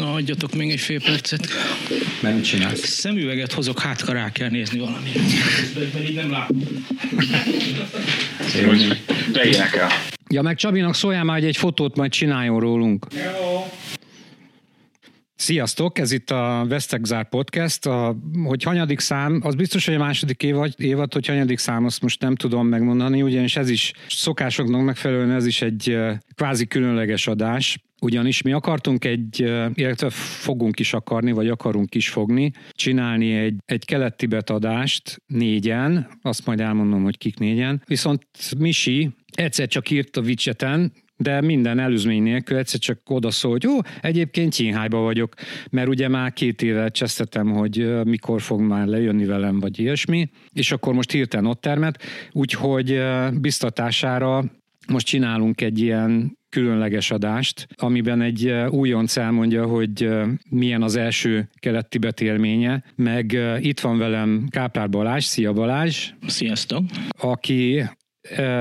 Na, adjatok még egy fél percet. Mert mit csinálsz? Szemüveget hozok, hát rá kell nézni valamit. Pedig nem látom. Beénekel. Ja, meg Csabinak szóljál már, hogy egy fotót majd csináljon rólunk. Jó. Sziasztok, ez itt a Vesztegzár Podcast. A, hogy hanyadik szám, az biztos, hogy a második évad, évad, hogy hanyadik szám, azt most nem tudom megmondani, ugyanis ez is szokásoknak megfelelően ez is egy kvázi különleges adás. Ugyanis mi akartunk egy, illetve fogunk is akarni, vagy akarunk is fogni, csinálni egy, egy kelet-tibet adást négyen, azt majd elmondom, hogy kik négyen. Viszont Misi egyszer csak írt a vicseten, de minden előzmény nélkül egyszer csak oda szól, hogy jó, egyébként Kínhájba vagyok, mert ugye már két éve csesztetem, hogy mikor fog már lejönni velem, vagy ilyesmi, és akkor most hirtelen ott termet, úgyhogy biztatására most csinálunk egy ilyen különleges adást, amiben egy újonc elmondja, hogy milyen az első kelet-tibet élménye, meg itt van velem Káplár Balázs, szia Balázs, Sziasztok. aki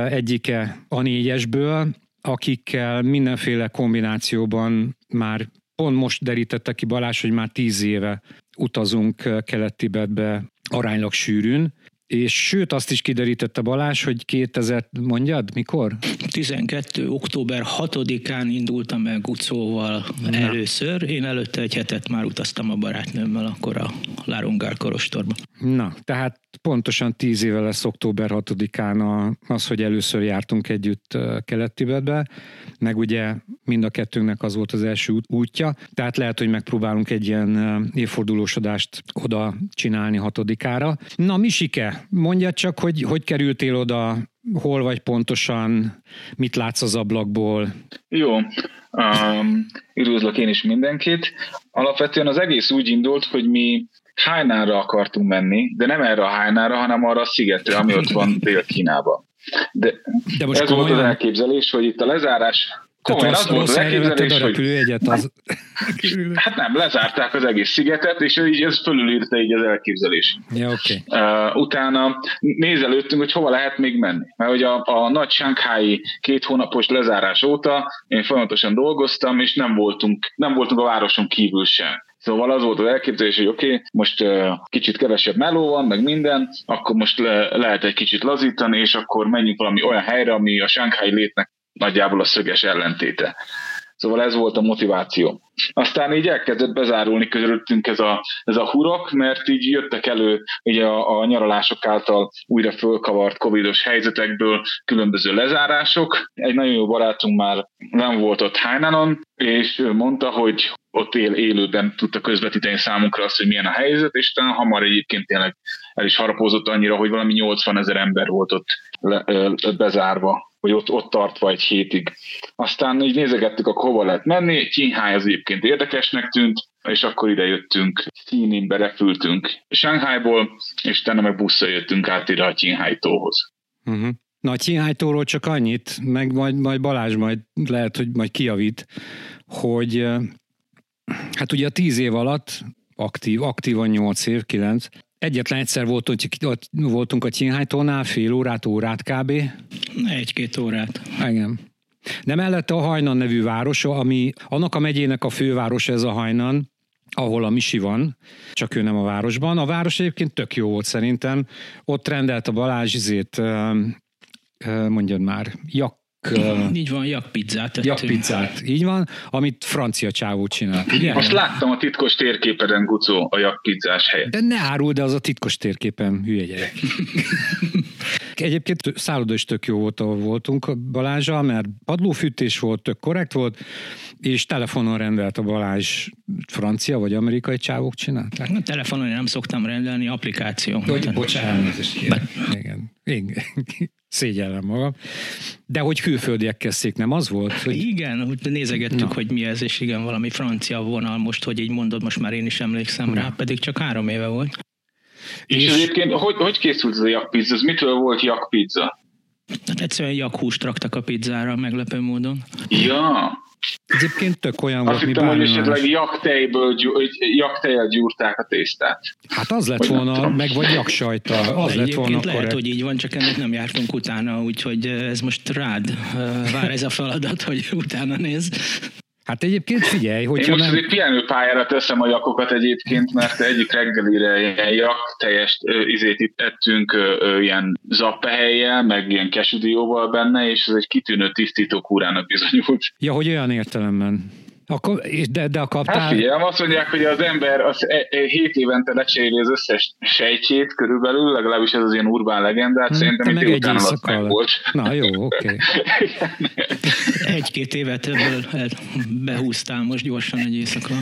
egyike a négyesből, akikkel mindenféle kombinációban már pont most derítette ki Balázs, hogy már tíz éve utazunk ö, Kelet-Tibetbe aránylag sűrűn, és sőt azt is kiderítette Balázs, hogy 2000, mondjad, mikor? 12. október 6-án indultam el Gucóval először. Én előtte egy hetet már utaztam a barátnőmmel akkor a Larungár korostorba. Na, tehát pontosan tíz éve lesz október 6-án a- az, hogy először jártunk együtt Kelet-Tibetbe, meg ugye mind a kettőnknek az volt az első út- útja, tehát lehet, hogy megpróbálunk egy ilyen évfordulósodást oda csinálni hatodikára. Na, Misike, mondjad csak, hogy hogy kerültél oda, hol vagy pontosan, mit látsz az ablakból? Jó, um, üdvözlök én is mindenkit. Alapvetően az egész úgy indult, hogy mi Hainára akartunk menni, de nem erre a Hainára, hanem arra a szigetre, ami ott van Dél-Kínában. De, De most ez volt az komolyan? elképzelés, hogy itt a lezárás... Komolyan, az volt az elképzelés, a hogy repülőjegyet, az... hát nem, lezárták az egész szigetet, és így ez fölülírta így az elképzelés. Ja, oké. Okay. Uh, utána nézelődtünk, hogy hova lehet még menni. Mert hogy a, a nagy Shanghai két hónapos lezárás óta én folyamatosan dolgoztam, és nem voltunk, nem voltunk a városon kívül sem. Szóval az volt az elképzelés, hogy oké, okay, most uh, kicsit kevesebb meló van, meg minden, akkor most le, lehet egy kicsit lazítani, és akkor menjünk valami olyan helyre, ami a Shanghai létnek nagyjából a szöges ellentéte. Szóval ez volt a motiváció. Aztán így elkezdett bezárulni közöttünk ez a, ez a hurok, mert így jöttek elő ugye a, a nyaralások által újra fölkavart covidos helyzetekből különböző lezárások. Egy nagyon jó barátunk már nem volt ott Hainanon, és mondta, hogy ott él élőben tudta közvetíteni számunkra azt, hogy milyen a helyzet, és talán hamar egyébként tényleg el is harapózott annyira, hogy valami 80 ezer ember volt ott le, ö, bezárva vagy ott, ott tartva egy hétig. Aztán így nézegettük, akkor hova lehet menni, Kínháj az egyébként érdekesnek tűnt, és akkor ide jöttünk, Színinbe repültünk Shanghaiból, és utána meg busszal jöttünk át ide a Kínháj tóhoz. Uh-huh. Na, a Kínhájtóról csak annyit, meg majd, majd Balázs majd lehet, hogy majd kijavít, hogy hát ugye a tíz év alatt aktív, aktívan nyolc év, kilenc, egyetlen egyszer voltunk, voltunk a Kínhájtónál, fél órát, órát kb. Egy-két órát. Igen. De mellette a Hajnan nevű város, ami annak a megyének a fővárosa ez a Hajnan, ahol a Misi van, csak ő nem a városban. A város egyébként tök jó volt szerintem. Ott rendelt a Balázs izét, mondjad már, jak, Így van, jakpizzát tettünk. jakpizzát, így van, amit francia csávó csinált, ugye? Azt láttam a titkos térképeden, Gucó, a jakpizzás helyet. De ne árul, de az a titkos térképen hülye gyerek. Egyébként szálloda is tök jó volt, ahol voltunk Balázsa, mert padlófűtés volt, tök korrekt volt, és telefonon rendelt a Balázs francia vagy amerikai csávók csinálták. A telefonon nem szoktam rendelni, applikáció. Hogy, bocsánat. Igen. Igen. Szégyellem magam. De hogy külföldiek kezdték, nem az volt? Hogy... Igen, úgy nézegettük, Na. hogy mi ez, és igen, valami francia vonal most, hogy így mondod, most már én is emlékszem rá, pedig csak három éve volt. És, és egyébként, hogy, hogy készült ez a jakpizza? Ez mitől volt jakpizza? Hát egyszerűen jakhúst raktak a pizzára, meglepő módon. Ja, Egyébként tök olyan azt volt, mi hittem, hogy bármi más. esetleg jaktejből, hogy jaktejjel gyúrták a tésztát. Hát az lett volna, meg vagy jaksajta, az lett volna lehet, korrekt. hogy így van, csak ennek nem jártunk utána, úgyhogy ez most rád eh, vár ez a feladat, hogy utána néz. Hát egyébként figyelj, hogy Én most nem... pihenőpályára teszem a jakokat egyébként, mert egyik reggelire ilyen jak, teljes izét ettünk ilyen zappehelyjel, meg ilyen kesudióval benne, és ez egy kitűnő tisztító kúrának bizonyult. Ja, hogy olyan értelemben. Akkor, de, de a kaptál... Hát figyelj, azt mondják, hogy az ember az 7 e, évente lecseréli az összes sejtjét körülbelül, legalábbis ez az ilyen urbán legendát, hmm, szerintem egy után alatt meg volt. Na jó, oké. Okay. Egy-két évet ebből behúztál most gyorsan egy éjszaka.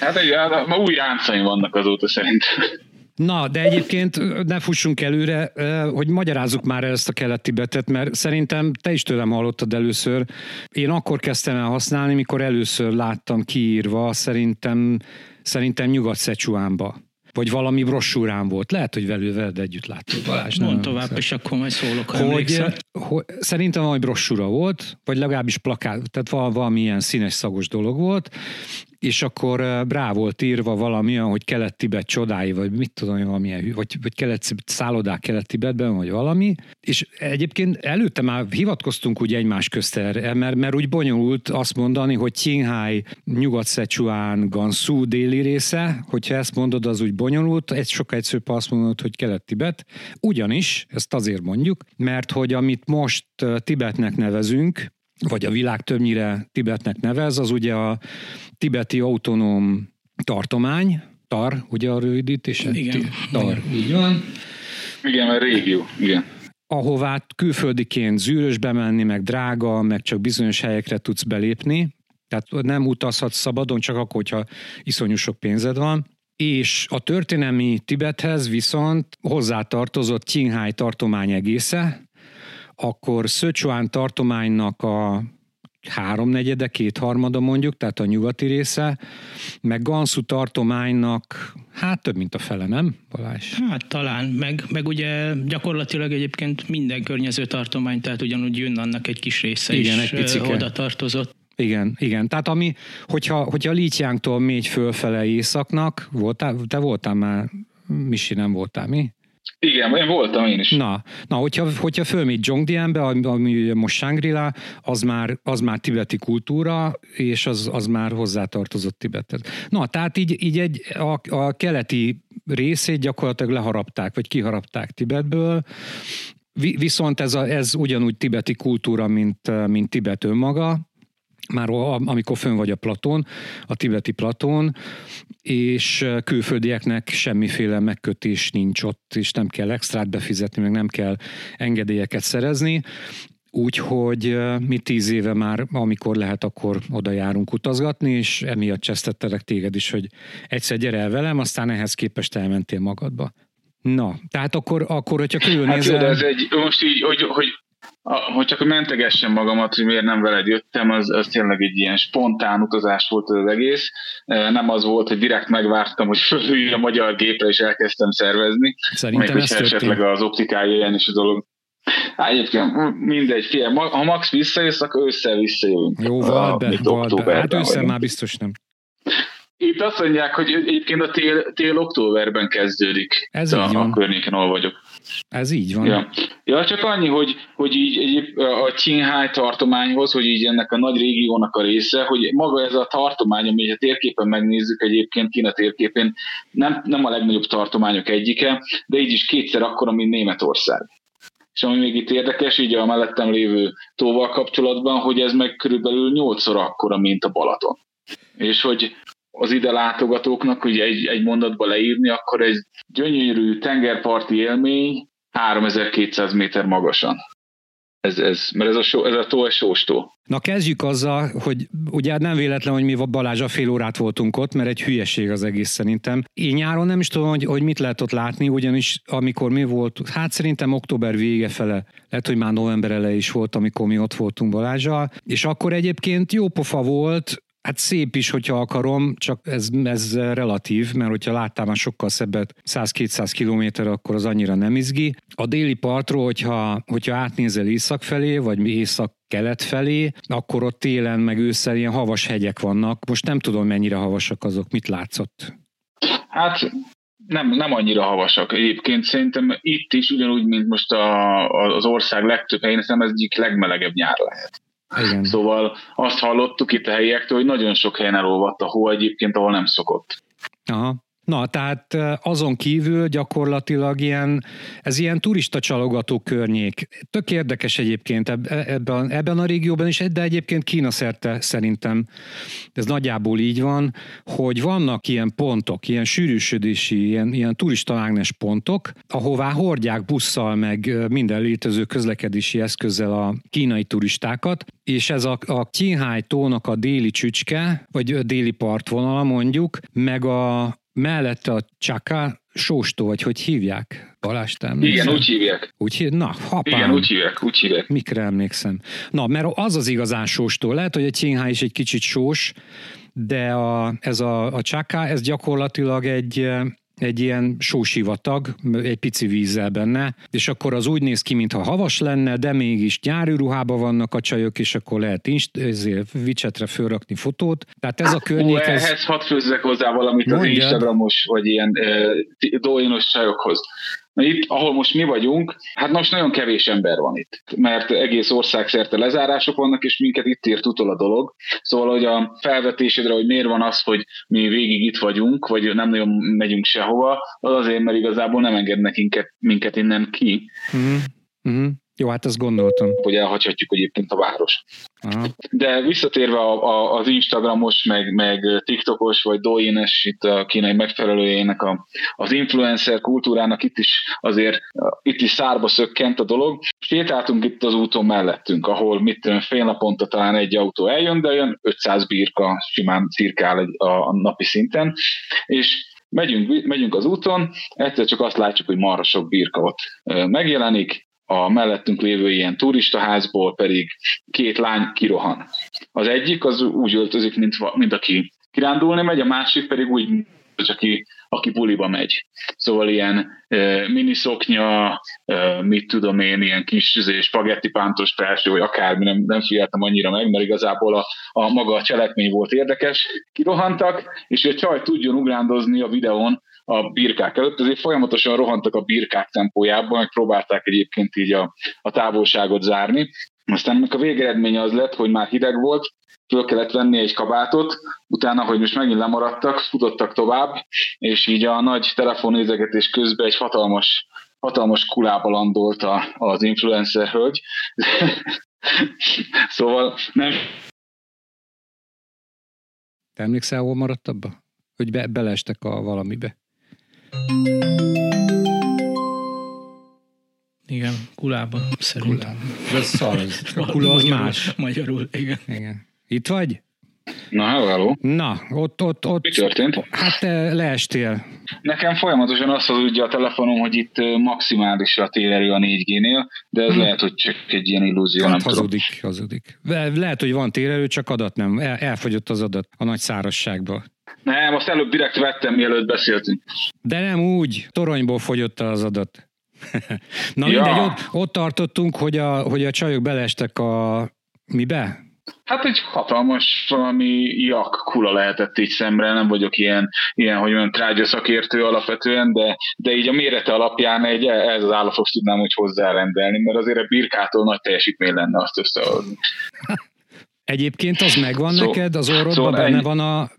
Hát egy, hát, ma új ráncaim vannak azóta szerintem. Na, de egyébként ne fussunk előre, hogy magyarázzuk már ezt a keleti betet, mert szerintem te is tőlem hallottad először. Én akkor kezdtem el használni, mikor először láttam kiírva, szerintem, szerintem nyugat szecsuánba vagy valami brossúrán volt. Lehet, hogy velő veled együtt láttuk Balázs. Mond tovább, szert. és akkor majd szólok, hogy, hogy, Szerintem valami brossúra volt, vagy legalábbis plakát, tehát valami ilyen színes szagos dolog volt, és akkor rá volt írva valamilyen, hogy kelet-tibet csodái, vagy mit tudom, valamilyen, vagy, vagy kelet szállodák kelet-tibetben, vagy valami. És egyébként előtte már hivatkoztunk úgy egymás közt erre, mert, mert úgy bonyolult azt mondani, hogy Qinghai, Nyugat-Szecsuán, Gansu déli része, hogyha ezt mondod, az úgy bonyolult, egy sokkal egyszerűbb azt mondod, hogy kelet-tibet. Ugyanis, ezt azért mondjuk, mert hogy amit most Tibetnek nevezünk, vagy a világ többnyire Tibetnek nevez, az ugye a tibeti autonóm tartomány, TAR, ugye a rövidítése? Igen. TAR, így van. Igen, a régió, igen. Ahová külföldiként zűrös bemenni, meg drága, meg csak bizonyos helyekre tudsz belépni, tehát nem utazhatsz szabadon, csak akkor, hogyha iszonyú sok pénzed van. És a történelmi Tibethez viszont hozzátartozott Qinghai tartomány egésze, akkor Szöcsuán tartománynak a háromnegyede, kétharmada mondjuk, tehát a nyugati része, meg Gansu tartománynak hát több, mint a fele, nem Balázs? Hát talán, meg, meg ugye gyakorlatilag egyébként minden környező tartomány, tehát ugyanúgy jön annak egy kis része Igen, is egy oda tartozott. Igen, igen. Tehát ami, hogyha, hogyha Lítyánktól mégy fölfele északnak, voltál, te voltál már, Misi nem voltál, mi? Igen, én voltam én is. Na, na hogyha, hogyha fölmegy Zsongdianbe, ami, most shangri az már, az már tibeti kultúra, és az, az már hozzátartozott Tibethez. Na, tehát így, így egy, a, a keleti részét gyakorlatilag leharapták, vagy kiharapták Tibetből, Viszont ez, a, ez ugyanúgy tibeti kultúra, mint, mint Tibet önmaga, már amikor fönn vagy a Platón, a tibeti Platón, és külföldieknek semmiféle megkötés nincs ott, és nem kell extrát befizetni, meg nem kell engedélyeket szerezni, Úgyhogy mi tíz éve már, amikor lehet, akkor oda járunk utazgatni, és emiatt csesztettelek téged is, hogy egyszer gyere el velem, aztán ehhez képest elmentél magadba. Na, tehát akkor, akkor hogyha körülnézel... Hát jó, de ez egy, most így, hogy, hogy a, hogy csak mentegessen magamat, hogy miért nem veled jöttem, az, az tényleg egy ilyen spontán utazás volt az egész. E, nem az volt, hogy direkt megvártam, hogy fölülj a magyar gépre, és elkezdtem szervezni. Szerintem ez esetleg az optikája ilyen is a dolog. Hát egyébként mindegy, fél. Ha Max visszajössz, akkor ősszel visszajövünk. Jó, val be, val be. Hát ősszel már biztos nem. Itt azt mondják, hogy egyébként a tél, tél októberben kezdődik. Ez a, a környéken, ahol vagyok. Ez így van. Ja, ja csak annyi, hogy, hogy így egy, a Qinghai tartományhoz, hogy így ennek a nagy régiónak a része, hogy maga ez a tartomány, ami a térképen megnézzük egyébként Kína térképén, nem, nem a legnagyobb tartományok egyike, de így is kétszer akkora, mint Németország. És ami még itt érdekes, így a mellettem lévő tóval kapcsolatban, hogy ez meg körülbelül nyolcszor akkora, mint a Balaton. És hogy az ide látogatóknak, hogy egy, egy mondatba leírni, akkor egy gyönyörű tengerparti élmény 3200 méter magasan. Ez, ez, mert ez a, só, ez a tó egy sóstó. Na kezdjük azzal, hogy ugye nem véletlen, hogy mi Balázs a fél órát voltunk ott, mert egy hülyeség az egész szerintem. Én nyáron nem is tudom, hogy, hogy mit lehet ott látni, ugyanis amikor mi volt, hát szerintem október vége fele, lehet, hogy már november elejé is volt, amikor mi ott voltunk Balázsal, és akkor egyébként jó pofa volt, Hát szép is, hogyha akarom, csak ez, ez relatív, mert hogyha láttam már sokkal szebbet 100-200 kilométer, akkor az annyira nem izgi. A déli partról, hogyha, hogyha átnézel észak felé, vagy észak kelet felé, akkor ott télen meg ősszel ilyen havas hegyek vannak. Most nem tudom, mennyire havasak azok. Mit látszott? Hát nem, nem annyira havasak. Egyébként szerintem itt is ugyanúgy, mint most a, az ország legtöbb helyén, szerintem ez egyik legmelegebb nyár lehet. Igen. Szóval azt hallottuk itt a helyiektől, hogy nagyon sok helyen elolvadt a hó egyébként, ahol nem szokott. Aha. Na, tehát azon kívül gyakorlatilag ilyen, ez ilyen turista csalogató környék. Tök érdekes egyébként ebben, ebben a régióban is, de egyébként Kína szerte szerintem ez nagyjából így van, hogy vannak ilyen pontok, ilyen sűrűsödési, ilyen, ilyen turistamágnes pontok, ahová hordják busszal meg minden létező közlekedési eszközzel a kínai turistákat, és ez a, a Qinghai tónak a déli csücske, vagy a déli partvonala mondjuk, meg a, mellette a Csaka sóstó, vagy hogy hívják? Balázs, te Igen, úgy hívják. Úgy hív... Na, hapám. Igen, úgy hívják, úgy hívják. Mikre emlékszem? Na, mert az az igazán sóstó. Lehet, hogy a Qinghá is egy kicsit sós, de a, ez a, a Csaka, ez gyakorlatilag egy egy ilyen sósivatag, egy pici vízzel benne, és akkor az úgy néz ki, mintha havas lenne, de mégis nyári ruhában vannak a csajok, és akkor lehet inst, ezért vicsetre fölrakni fotót. Tehát ez a környék... Ehhez ez... hadd főzzek hozzá valamit Mondjad. az Instagramos, vagy ilyen uh, dóinos csajokhoz. Na itt, ahol most mi vagyunk, hát most nagyon kevés ember van itt, mert egész országszerte lezárások vannak, és minket itt ért utol a dolog. Szóval, hogy a felvetésedre, hogy miért van az, hogy mi végig itt vagyunk, vagy nem nagyon megyünk sehova, az azért, mert igazából nem engednek minket, minket innen ki. Mm-hmm. Jó, hát ezt gondoltam. Hogy elhagyhatjuk egyébként a város. Aha. De visszatérve a, a, az Instagramos, meg, meg TikTokos, vagy Doines, itt a kínai megfelelőjének a, az influencer kultúrának itt is azért itt is szárba szökkent a dolog. Sétáltunk itt az úton mellettünk, ahol mit tudom, fél naponta talán egy autó eljön, de olyan 500 birka simán cirkál egy, a, a napi szinten, és megyünk, megyünk az úton, egyszer csak azt látjuk, hogy marha sok birka ott megjelenik, a mellettünk lévő ilyen turistaházból pedig két lány kirohan. Az egyik az úgy öltözik, mint, mint aki kirándulni megy, a másik pedig úgy, hogy aki, aki buliba megy. Szóval ilyen e, miniszoknya, e, mit tudom én, ilyen kis izé, spagetti pántos felső, vagy akármi, nem, nem figyeltem annyira meg, mert igazából a, a maga a cselekmény volt érdekes. Kirohantak, és a csaj tudjon ugrándozni a videón, a birkák előtt, ezért folyamatosan rohantak a birkák tempójában, meg próbálták egyébként így a, a távolságot zárni. Aztán a végeredménye az lett, hogy már hideg volt, föl kellett venni egy kabátot, utána, hogy most megint lemaradtak, futottak tovább, és így a nagy telefonnézegetés közben egy hatalmas, hatalmas kulába landolt a, az influencer hölgy. szóval nem... Te emlékszel, hol maradt abba? Hogy be, beleestek a valamibe? Igen, kulában szerintem. Ez szar, a kula az más. Magyarul, igen. igen. Itt vagy? Na, hello. Na, ott, ott, ott. Mi történt? Hát leestél. Nekem folyamatosan azt hazudja a telefonom, hogy itt maximális a térerő a 4G-nél, de ez hm. lehet, hogy csak egy ilyen illúzió. Hát nem hazudik, tudom. hazudik. Lehet, hogy van térerő, csak adat nem. El, elfogyott az adat a nagy szárasságba. Nem, azt előbb direkt vettem, mielőtt beszéltünk. De nem úgy, toronyból fogyott az adat. Na ja. mindegy, ott, ott tartottunk, hogy a, hogy a csajok belestek a mibe? Hát egy hatalmas valami jak kula lehetett így szemre, nem vagyok ilyen, ilyen hogy olyan trágya szakértő alapvetően, de, de így a mérete alapján egy, ez az állapot tudnám hogy hozzárendelni, mert azért a birkától nagy teljesítmény lenne azt összehozni. Egyébként az megvan Szó, neked, az orrodban szóval benne, van a,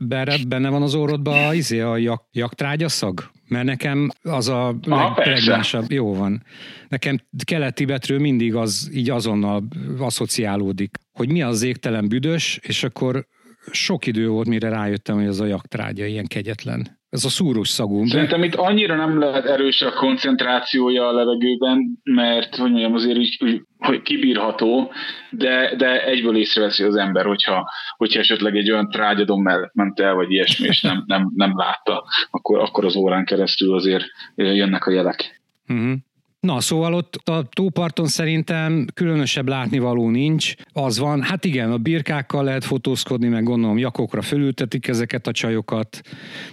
benne van az orrodban izé, a jak, jaktrágya szag? Mert nekem az a legpregnánsabb, jó van. Nekem kelet-tibetről mindig az így azonnal asszociálódik, hogy mi az égtelen büdös, és akkor sok idő volt, mire rájöttem, hogy az a jaktrágya ilyen kegyetlen. Ez a szúrós szagú. Szerintem itt annyira nem lehet erős a koncentrációja a levegőben, mert hogy mondjam, azért úgy, hogy kibírható, de, de egyből észreveszi az ember, hogyha, hogyha esetleg egy olyan trágyadom mellett ment el, vagy ilyesmi, és nem, nem, nem látta, akkor, akkor az órán keresztül azért jönnek a jelek. Uh-huh. Na, szóval ott a tóparton szerintem különösebb látnivaló nincs. Az van, hát igen, a birkákkal lehet fotózkodni, meg gondolom jakokra fölültetik ezeket a csajokat.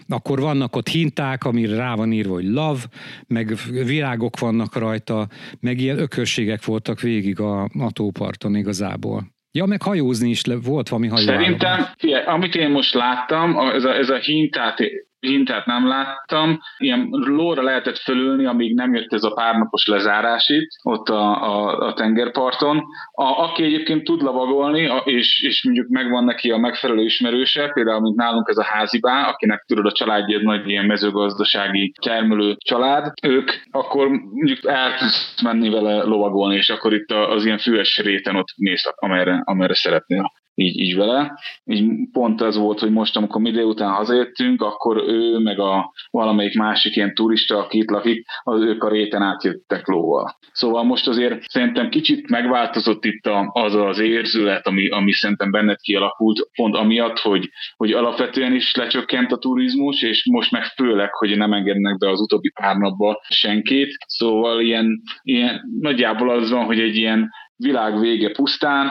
Akkor vannak ott hinták, amire rá van írva, hogy love, meg virágok vannak rajta, meg ilyen ökörségek voltak végig a, a tóparton igazából. Ja, meg hajózni is le, volt valami hajó. Szerintem, figyelj, amit én most láttam, ez a, ez a hintát hintát nem láttam. Ilyen lóra lehetett fölülni, amíg nem jött ez a párnapos lezárás itt, ott a, a, a tengerparton. A, aki egyébként tud lavagolni, a, és, és mondjuk megvan neki a megfelelő ismerőse, például mint nálunk ez a házibá, akinek tudod a családja egy nagy ilyen mezőgazdasági termelő család, ők akkor mondjuk el tudsz menni vele lovagolni, és akkor itt az ilyen füves réten ott mész, amerre, amerre szeretnél így, így vele. Így pont az volt, hogy most, amikor mi délután hazajöttünk, akkor ő meg a valamelyik másik ilyen turista, aki itt lakik, az ők a réten átjöttek lóval. Szóval most azért szerintem kicsit megváltozott itt a, az az érzület, ami, ami szerintem benned kialakult, pont amiatt, hogy, hogy alapvetően is lecsökkent a turizmus, és most meg főleg, hogy nem engednek be az utóbbi pár napba senkit. Szóval ilyen, ilyen nagyjából az van, hogy egy ilyen világ vége pusztán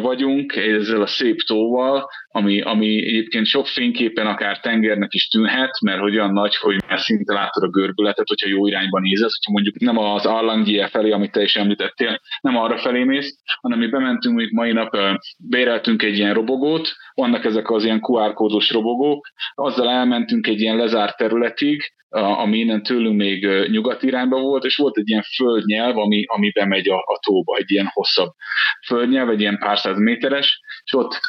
vagyunk ezzel a szép tóval, ami, ami egyébként sok fényképen akár tengernek is tűnhet, mert hogy olyan nagy, hogy már szinte látod a görbületet, hogyha jó irányban nézesz, hogyha mondjuk nem az Arlangie felé, amit te is említettél, nem arra felé mész, hanem mi bementünk, mondjuk mai nap béreltünk egy ilyen robogót, vannak ezek az ilyen QR kódos robogók, azzal elmentünk egy ilyen lezárt területig, ami innen tőlünk még nyugati irányba volt, és volt egy ilyen földnyelv, ami, ami bemegy a, a tóba, egy ilyen hosszabb földnyelv, egy ilyen pár száz méteres, és ott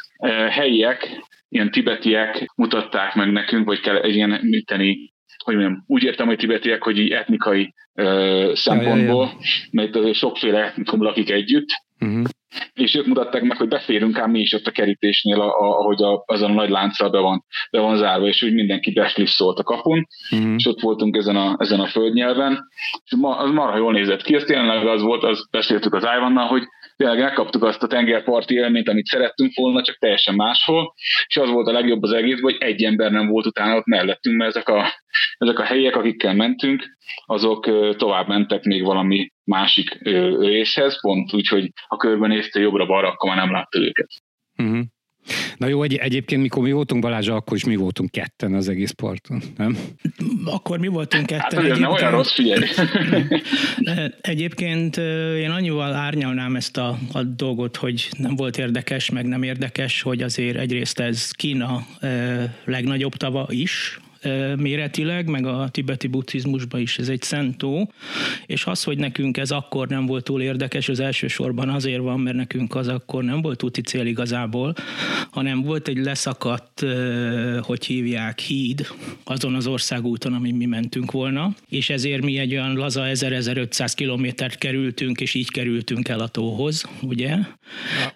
helyiek, ilyen tibetiek mutatták meg nekünk, vagy kell egy ilyen műteni hogy mondjam, úgy értem, hogy tibetiek, hogy így etnikai uh, szempontból, ja, ja, ja. mert sokféle etnikum lakik együtt, uh-huh. és ők mutatták meg, hogy beférünk ám mi is ott a kerítésnél, a, a, ahogy a, azon a nagy lánccal be van, be van zárva, és úgy mindenki szólt a kapun, uh-huh. és ott voltunk ezen a, ezen a földnyelven, és ma, az marha jól nézett ki, az tényleg az volt, az beszéltük az Ivannal, hogy tényleg elkaptuk azt a tengerparti élményt, amit szerettünk volna, csak teljesen máshol, és az volt a legjobb az egész, hogy egy ember nem volt utána ott mellettünk, mert ezek a, ezek a helyek, akikkel mentünk, azok tovább mentek még valami másik részhez, pont úgy, hogy ha körbenézte jobbra-balra, akkor már nem látta őket. Uh-huh. Na jó, egy, egyébként mikor mi voltunk Balázsa, akkor is mi voltunk ketten az egész parton, nem? Akkor mi voltunk hát, ketten. Hát nem olyan rossz, figyelj. Egyébként én annyival árnyalnám ezt a, a dolgot, hogy nem volt érdekes, meg nem érdekes, hogy azért egyrészt ez Kína legnagyobb tava is, méretileg, meg a tibeti buddhizmusban is ez egy szent tó, és az, hogy nekünk ez akkor nem volt túl érdekes, az elsősorban azért van, mert nekünk az akkor nem volt úti cél igazából, hanem volt egy leszakadt, hogy hívják, híd azon az országúton, amin mi mentünk volna, és ezért mi egy olyan laza 1000-1500 kilométert kerültünk, és így kerültünk el a tóhoz, ugye?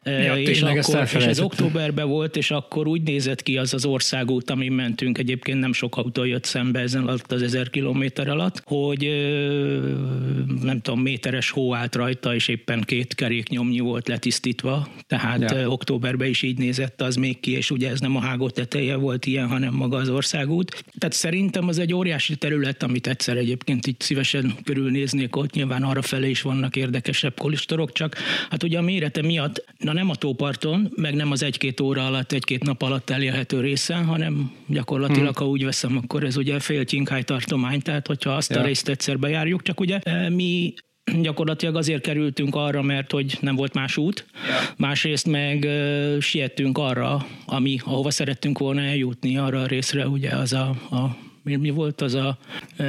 Ja, ja, és, akkor, és ez októberben volt, és akkor úgy nézett ki az az országút, amin mentünk, egyébként nem sok autó jött szembe ezen alatt az ezer kilométer alatt, hogy nem tudom, méteres hó állt rajta, és éppen két keréknyomnyi volt letisztítva, tehát ja. októberben is így nézett az még ki, és ugye ez nem a hágó teteje volt ilyen, hanem maga az országút. Tehát szerintem az egy óriási terület, amit egyszer egyébként itt szívesen körülnéznék ott, nyilván arra felé is vannak érdekesebb kolistorok, csak hát ugye a mérete miatt, na nem a tóparton, meg nem az egy-két óra alatt, egy-két nap alatt elérhető részen, hanem gyakorlatilag, hmm. ha úgy veszem hiszem, akkor ez ugye fél Csinkály tartomány, tehát hogyha azt ja. a részt egyszer bejárjuk, csak ugye e, mi gyakorlatilag azért kerültünk arra, mert hogy nem volt más út. Ja. Másrészt meg uh, siettünk arra, ami, ahova szerettünk volna eljutni, arra a részre, ugye az a, a mi, mi volt az a e,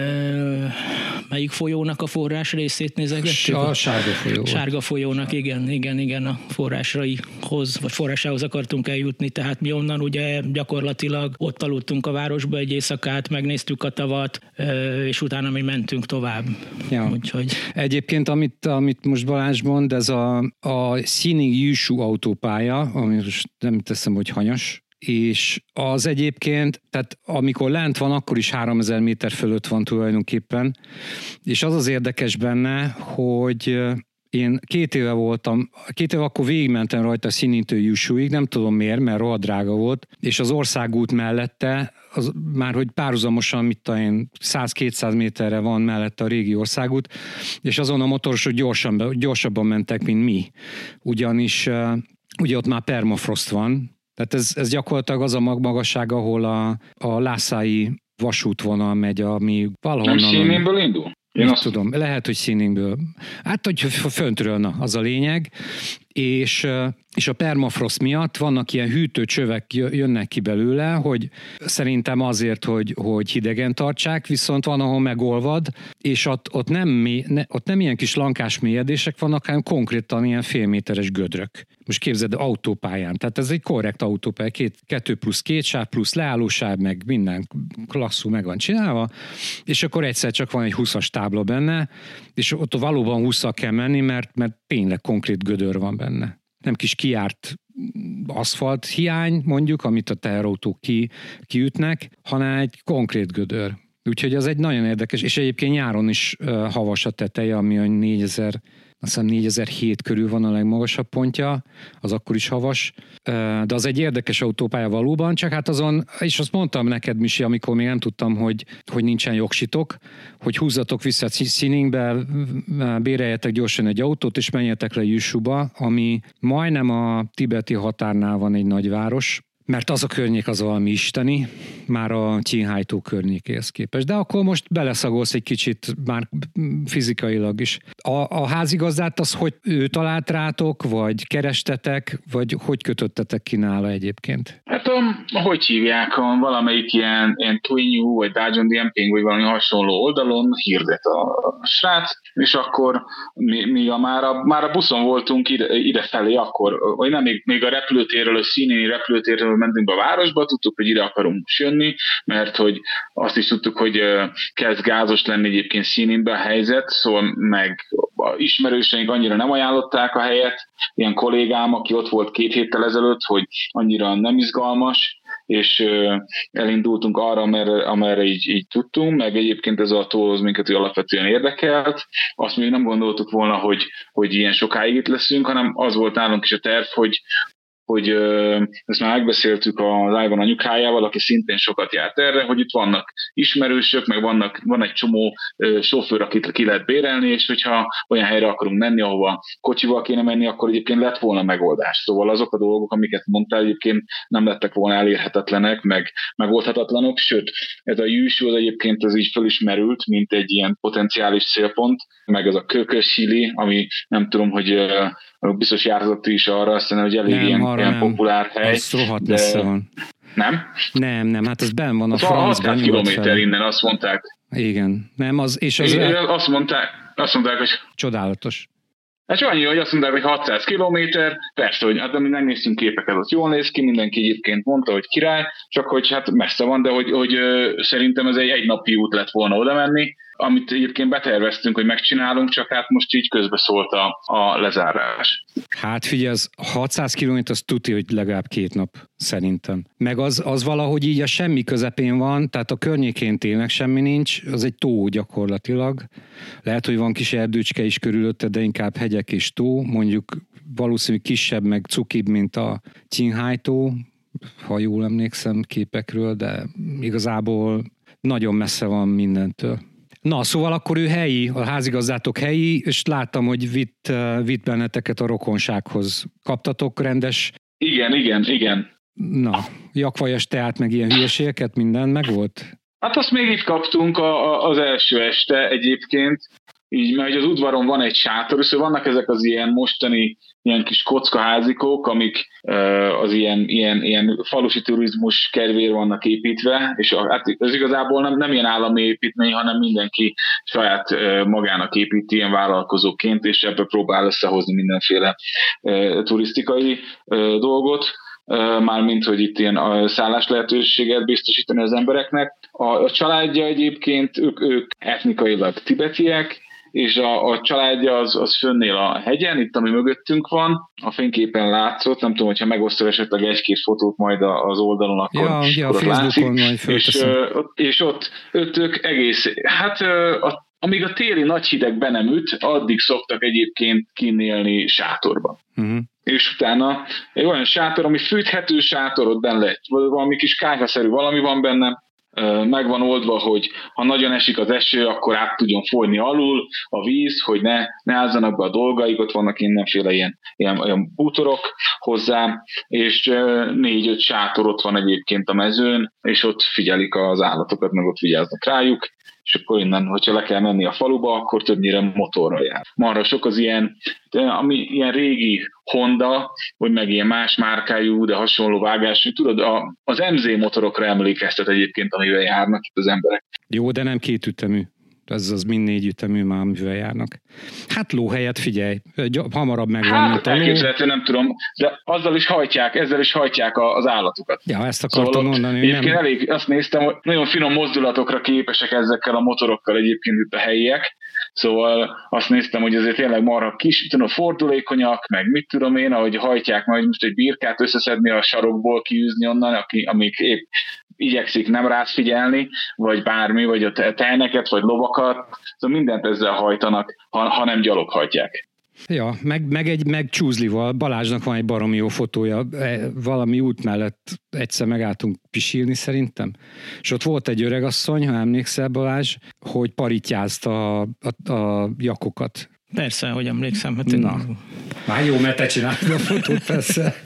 melyik folyónak a forrás részét nézegettük? A sárga folyó. Sárga folyónak, igen, igen, igen, a forrásaihoz, vagy forrásához akartunk eljutni, tehát mi onnan ugye gyakorlatilag ott aludtunk a városba egy éjszakát, megnéztük a tavat, és utána mi mentünk tovább. Ja. Úgyhogy... Egyébként, amit, amit most Balázs mond, ez a, a Színig Jushu autópálya, ami most nem teszem, hogy hanyas, és az egyébként, tehát amikor lent van, akkor is 3000 méter fölött van tulajdonképpen, és az az érdekes benne, hogy én két éve voltam, két éve akkor végigmentem rajta színintő Jusúig, nem tudom miért, mert rohadt drága volt, és az országút mellette, az, már hogy párhuzamosan, mit tudom én, 100-200 méterre van mellette a régi országút, és azon a motorosok gyorsan, gyorsabban mentek, mint mi. Ugyanis ugye ott már permafrost van, tehát ez, ez gyakorlatilag az a magasság, ahol a, a Lászái vasútvonal megy, ami valahonnan... Nem színéből indul? Én azt tudom, lehet, hogy színingből. Hát, hogy föntről, na, az a lényeg. És, és a permafrost miatt vannak ilyen hűtőcsövek jönnek ki belőle, hogy szerintem azért, hogy, hogy hidegen tartsák, viszont van, ahol megolvad, és ott, ott, nem, ne, ott nem ilyen kis lankás mélyedések vannak, hanem konkrétan ilyen félméteres gödrök. Most képzeld, autópályán. Tehát ez egy korrekt autópálya, két, kettő plusz két sáv, plusz leállósáv, meg minden klasszú meg van csinálva, és akkor egyszer csak van egy 20-as tábla benne, és ott valóban 20 kell menni, mert, mert tényleg konkrét gödör van benne. Nem kis kiárt aszfalt hiány, mondjuk, amit a teherautók ki, kiütnek, hanem egy konkrét gödör. Úgyhogy ez egy nagyon érdekes, és egyébként nyáron is havas a teteje, ami a 4000 azt hiszem 4007 körül van a legmagasabb pontja, az akkor is havas, de az egy érdekes autópálya valóban, csak hát azon, és azt mondtam neked, Misi, amikor még nem tudtam, hogy, hogy nincsen jogsitok, hogy húzzatok vissza színingbe, béreljetek gyorsan egy autót, és menjetek le Jussuba, ami majdnem a tibeti határnál van egy nagyváros, mert az a környék az valami isteni, már a Csínhájtó környékéhez képest. De akkor most beleszagolsz egy kicsit már fizikailag is. A, a házigazdát az, hogy ő talált rátok, vagy kerestetek, vagy hogy kötöttetek ki nála egyébként? Hát a, hogy hívják, a valamelyik ilyen, ilyen Twinyu, vagy Dajon Diemping, vagy valami hasonló oldalon hirdet a, srác, és akkor mi, mi a már, a, már a buszon voltunk ide, idefelé, akkor, vagy nem, még, még a repülőtérről, a színi repülőtérről mentünk be a városba, tudtuk, hogy ide akarunk most jönni, mert hogy azt is tudtuk, hogy kezd gázos lenni egyébként színintbe a helyzet, szóval meg a ismerőseink annyira nem ajánlották a helyet, ilyen kollégám, aki ott volt két héttel ezelőtt, hogy annyira nem izgalmas, és elindultunk arra, amerre, amerre így, így tudtunk, meg egyébként ez a tóhoz minket hogy alapvetően érdekelt. Azt még nem gondoltuk volna, hogy, hogy ilyen sokáig itt leszünk, hanem az volt nálunk is a terv, hogy, hogy ezt már megbeszéltük az Ivan anyukájával, aki szintén sokat járt erre, hogy itt vannak ismerősök, meg vannak, van egy csomó sofőr, akit ki lehet bérelni, és hogyha olyan helyre akarunk menni, ahova kocsival kéne menni, akkor egyébként lett volna megoldás. Szóval azok a dolgok, amiket mondtál, egyébként nem lettek volna elérhetetlenek, meg megoldhatatlanok, sőt, ez a Jushu az egyébként az így fölismerült, mint egy ilyen potenciális célpont, meg ez a kökös hili, ami nem tudom, hogy biztos jártott is arra, azt hogy elég nem, ilyen, ilyen nem. populár hely. Az rohadt de... van. Nem? Nem, nem, hát ez ben van a az francban. 600 kilométer innen, azt mondták. Igen, nem, az, és az... É, azt mondták, azt mondták, hogy... Csodálatos. Hát csak annyi, hogy azt mondták, hogy 600 kilométer, persze, hogy hát nem néztünk képeket, az jól néz ki, mindenki egyébként mondta, hogy király, csak hogy hát messze van, de hogy, hogy szerintem ez egy egynapi út lett volna oda menni, amit egyébként beterveztünk, hogy megcsinálunk, csak hát most így közbeszólt a, a lezárás. Hát figyelj, az 600 km az tuti, hogy legalább két nap, szerintem. Meg az, az valahogy így a semmi közepén van, tehát a környékén tényleg semmi nincs, az egy tó gyakorlatilag. Lehet, hogy van kis erdőcske is körülötte, de inkább hegyek és tó, mondjuk valószínűleg kisebb, meg cukibb, mint a Qinghai tó, ha jól emlékszem képekről, de igazából nagyon messze van mindentől. Na, szóval akkor ő helyi, a házigazdátok helyi, és láttam, hogy vitt, eh, vitt benneteket a rokonsághoz. Kaptatok rendes... Igen, igen, igen. Na, jakvajas teát, meg ilyen hülyeségeket, minden meg volt? Hát azt még itt kaptunk a, a, az első este egyébként, így, mert az udvaron van egy sátor, és vannak ezek az ilyen mostani ilyen kis kockaházikók, amik az ilyen, ilyen, ilyen falusi turizmus kedvéért vannak építve, és hát ez igazából nem, nem ilyen állami építmény, hanem mindenki saját magának építi ilyen vállalkozóként, és ebbe próbál összehozni mindenféle turisztikai dolgot mármint, hogy itt ilyen szállás lehetőséget biztosítani az embereknek. A, a családja egyébként, ők, ők etnikailag tibetiek, és a, a családja az, az fönnél a hegyen, itt ami mögöttünk van, a fényképen látszott, nem tudom, hogyha megosztod esetleg egy-két fotót majd az oldalon, akkor, ja, ja, akkor a Facebookon látszik. és, és ott, ott ők egész, hát a, amíg a téli nagy hideg be nem üt, addig szoktak egyébként kinélni sátorba. Uh-huh. És utána egy olyan sátor, ami fűthető sátor, ott benne egy, valami kis kájhaszerű valami van benne, meg van oldva, hogy ha nagyon esik az eső, akkor át tudjon folyni alul a víz, hogy ne, ne állzanak be a dolgaik, ott vannak mindenféle ilyen, ilyen, ilyen bútorok hozzá, és négy-öt sátor ott van egyébként a mezőn, és ott figyelik az állatokat, meg ott vigyáznak rájuk, és akkor innen, hogyha le kell menni a faluba, akkor többnyire motorra jár. Marra sok az ilyen, ami ilyen régi Honda, vagy meg ilyen más márkájú, de hasonló vágású, tudod, a, az MZ motorokra emlékeztet egyébként, amivel járnak itt az emberek. Jó, de nem kétütemű ez az mind négy ütemű már, amivel járnak. Hát lóhelyet figyelj, hamarabb megvan, hát, mint a ló. nem tudom, de azzal is hajtják, ezzel is hajtják az állatokat. Ja, ezt akartam szóval mondani. Egyébként nem... elég, azt néztem, hogy nagyon finom mozdulatokra képesek ezekkel a motorokkal egyébként itt a helyiek, Szóval azt néztem, hogy azért tényleg marha kis, tudom, fordulékonyak, meg mit tudom én, ahogy hajtják majd most egy birkát összeszedni a sarokból, kiűzni onnan, aki, amik épp igyekszik nem rász figyelni, vagy bármi, vagy a teheneket, vagy lovakat, szóval mindent ezzel hajtanak, ha, ha nem gyalog hajtják. Ja, meg, meg, egy, meg csúzlival. Balázsnak van egy baromi jó fotója. E, valami út mellett egyszer megálltunk pisilni szerintem. És ott volt egy öregasszony, ha emlékszel Balázs, hogy paritjázta a, a, a jakokat. Persze, hogy emlékszem. Hát Na, már jó, mert te csináltad a fotót, persze.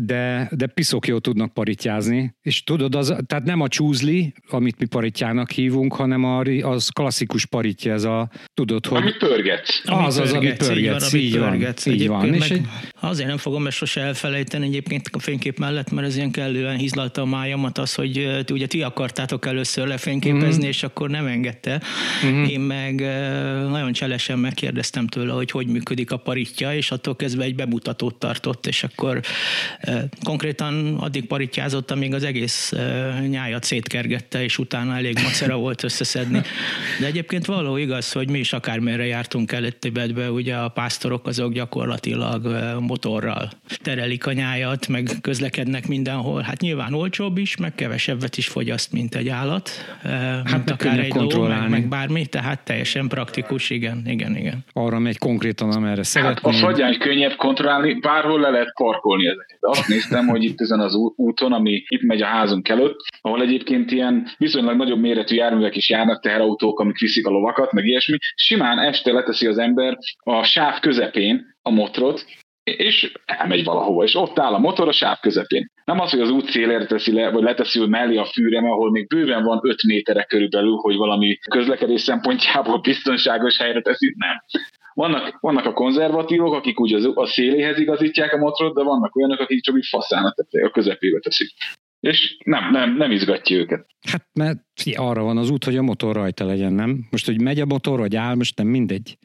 De, de piszok jó tudnak paritjázni. És tudod, az, tehát nem a csúzli, amit mi paritjának hívunk, hanem a, az klasszikus paritja, ez a, tudod, hogy... Amit pörgetsz. Az az, amit pörgetsz, így van. Pörgetsz, így van. Így van. És egy... Azért nem fogom ezt sose elfelejteni egyébként a fénykép mellett, mert ez ilyen kellően hizlalta a májamat az, hogy ti, ugye ti akartátok először lefényképezni, mm-hmm. és akkor nem engedte. Mm-hmm. Én meg nagyon cselesen megkérdeztem tőle, hogy hogy működik a paritja, és attól kezdve egy bemutatót tartott, és akkor e, konkrétan addig paritjázott, amíg az egész e, nyájat szétkergette, és utána elég macera volt összeszedni. De egyébként való igaz, hogy mi is akármilyenre jártunk el Tibetbe, ugye a pásztorok azok gyakorlatilag e, motorral terelik a nyájat, meg közlekednek mindenhol. Hát nyilván olcsóbb is, meg kevesebbet is fogyaszt, mint egy állat, hát mint akár egy ló, meg, meg bármi, tehát teljesen praktikus, igen, igen, igen. Arra megy konkrétan, amerre szeretné. Hát a fagyány könnyebb kontrollálni, bárhol le lehet parkolni ezeket. Azt néztem, hogy itt ezen az úton, ami itt megy a házunk előtt, ahol egyébként ilyen viszonylag nagyobb méretű járművek is járnak, teherautók, amik viszik a lovakat, meg ilyesmi, simán este leteszi az ember a sáv közepén a motrot, és elmegy valahova, és ott áll a motor a sáv közepén. Nem az, hogy az út szélére teszi le, vagy leteszi mellé a fűrem, ahol még bőven van 5 méterek körülbelül, hogy valami közlekedés szempontjából biztonságos helyre teszi, nem. Vannak, vannak a konzervatívok, akik úgy az, a széléhez igazítják a motorot, de vannak olyanok, akik csak úgy faszán a közepébe teszik. És nem, nem, nem izgatja őket. Hát mert arra van az út, hogy a motor rajta legyen, nem? Most, hogy megy a motor, vagy áll, most nem mindegy.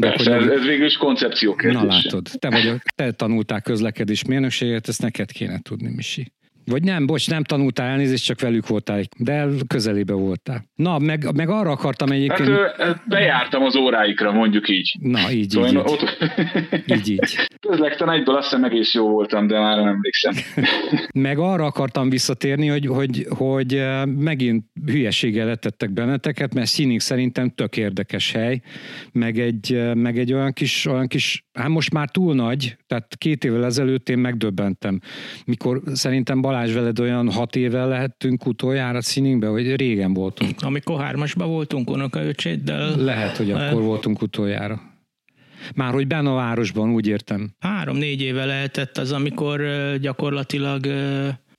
Persze, ez, ez végül is koncepció kérdése. Na látod, te, vagy, te tanultál közlekedés mérnökséget, ezt neked kéne tudni, Misi. Vagy nem, bocs, nem tanultál elnézést, csak velük voltál, de közelébe voltál. Na, meg, meg arra akartam egyébként... Hát bejártam az óráikra, mondjuk így. Na, így, szóval így, így. Ott... így, így. Közlekten egyből azt hiszem egész jó voltam, de már nem emlékszem. meg arra akartam visszatérni, hogy, hogy, hogy megint hülyeséggel letettek benneteket, mert színig szerintem tök érdekes hely, meg egy, meg egy olyan kis, olyan kis, hát most már túl nagy, tehát két évvel ezelőtt én megdöbbentem, mikor szerintem Balázs veled olyan hat éve lehettünk utoljára színünkbe, vagy régen voltunk? Amikor hármasban voltunk unokaöcséddel. Lehet, hogy akkor voltunk utoljára. Már hogy benne a városban, úgy értem. Három-négy éve lehetett az, amikor gyakorlatilag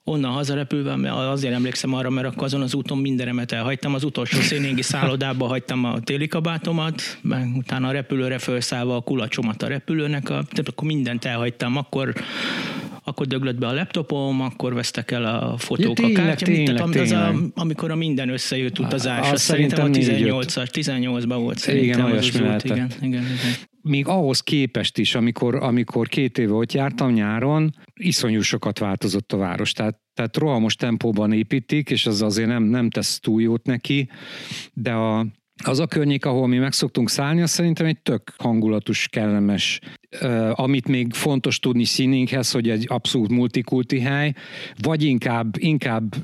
onnan hazarepülve, mert azért emlékszem arra, mert akkor azon az úton mindenemet elhagytam. Az utolsó szénéngi szállodába hagytam a téli kabátomat, meg utána a repülőre felszállva a kulacsomat a repülőnek, a, tehát akkor mindent elhagytam. Akkor akkor döglött be a laptopom, akkor vesztek el a fotók, ja, tényleg, a kártya. Tényleg, tehát tényleg. Az a, amikor a minden összejött utazás, azt szerintem a 18-as, 18-ban volt szerintem igen, az, az út. Igen, igen, igen még ahhoz képest is, amikor, amikor két éve ott jártam nyáron, iszonyú sokat változott a város. Tehát, tehát rohamos tempóban építik, és az azért nem, nem tesz túl jót neki, de a, az a környék, ahol mi meg szoktunk szállni, az szerintem egy tök hangulatos, kellemes, amit még fontos tudni színinkhez, hogy egy abszolút multikulti hely, vagy inkább, inkább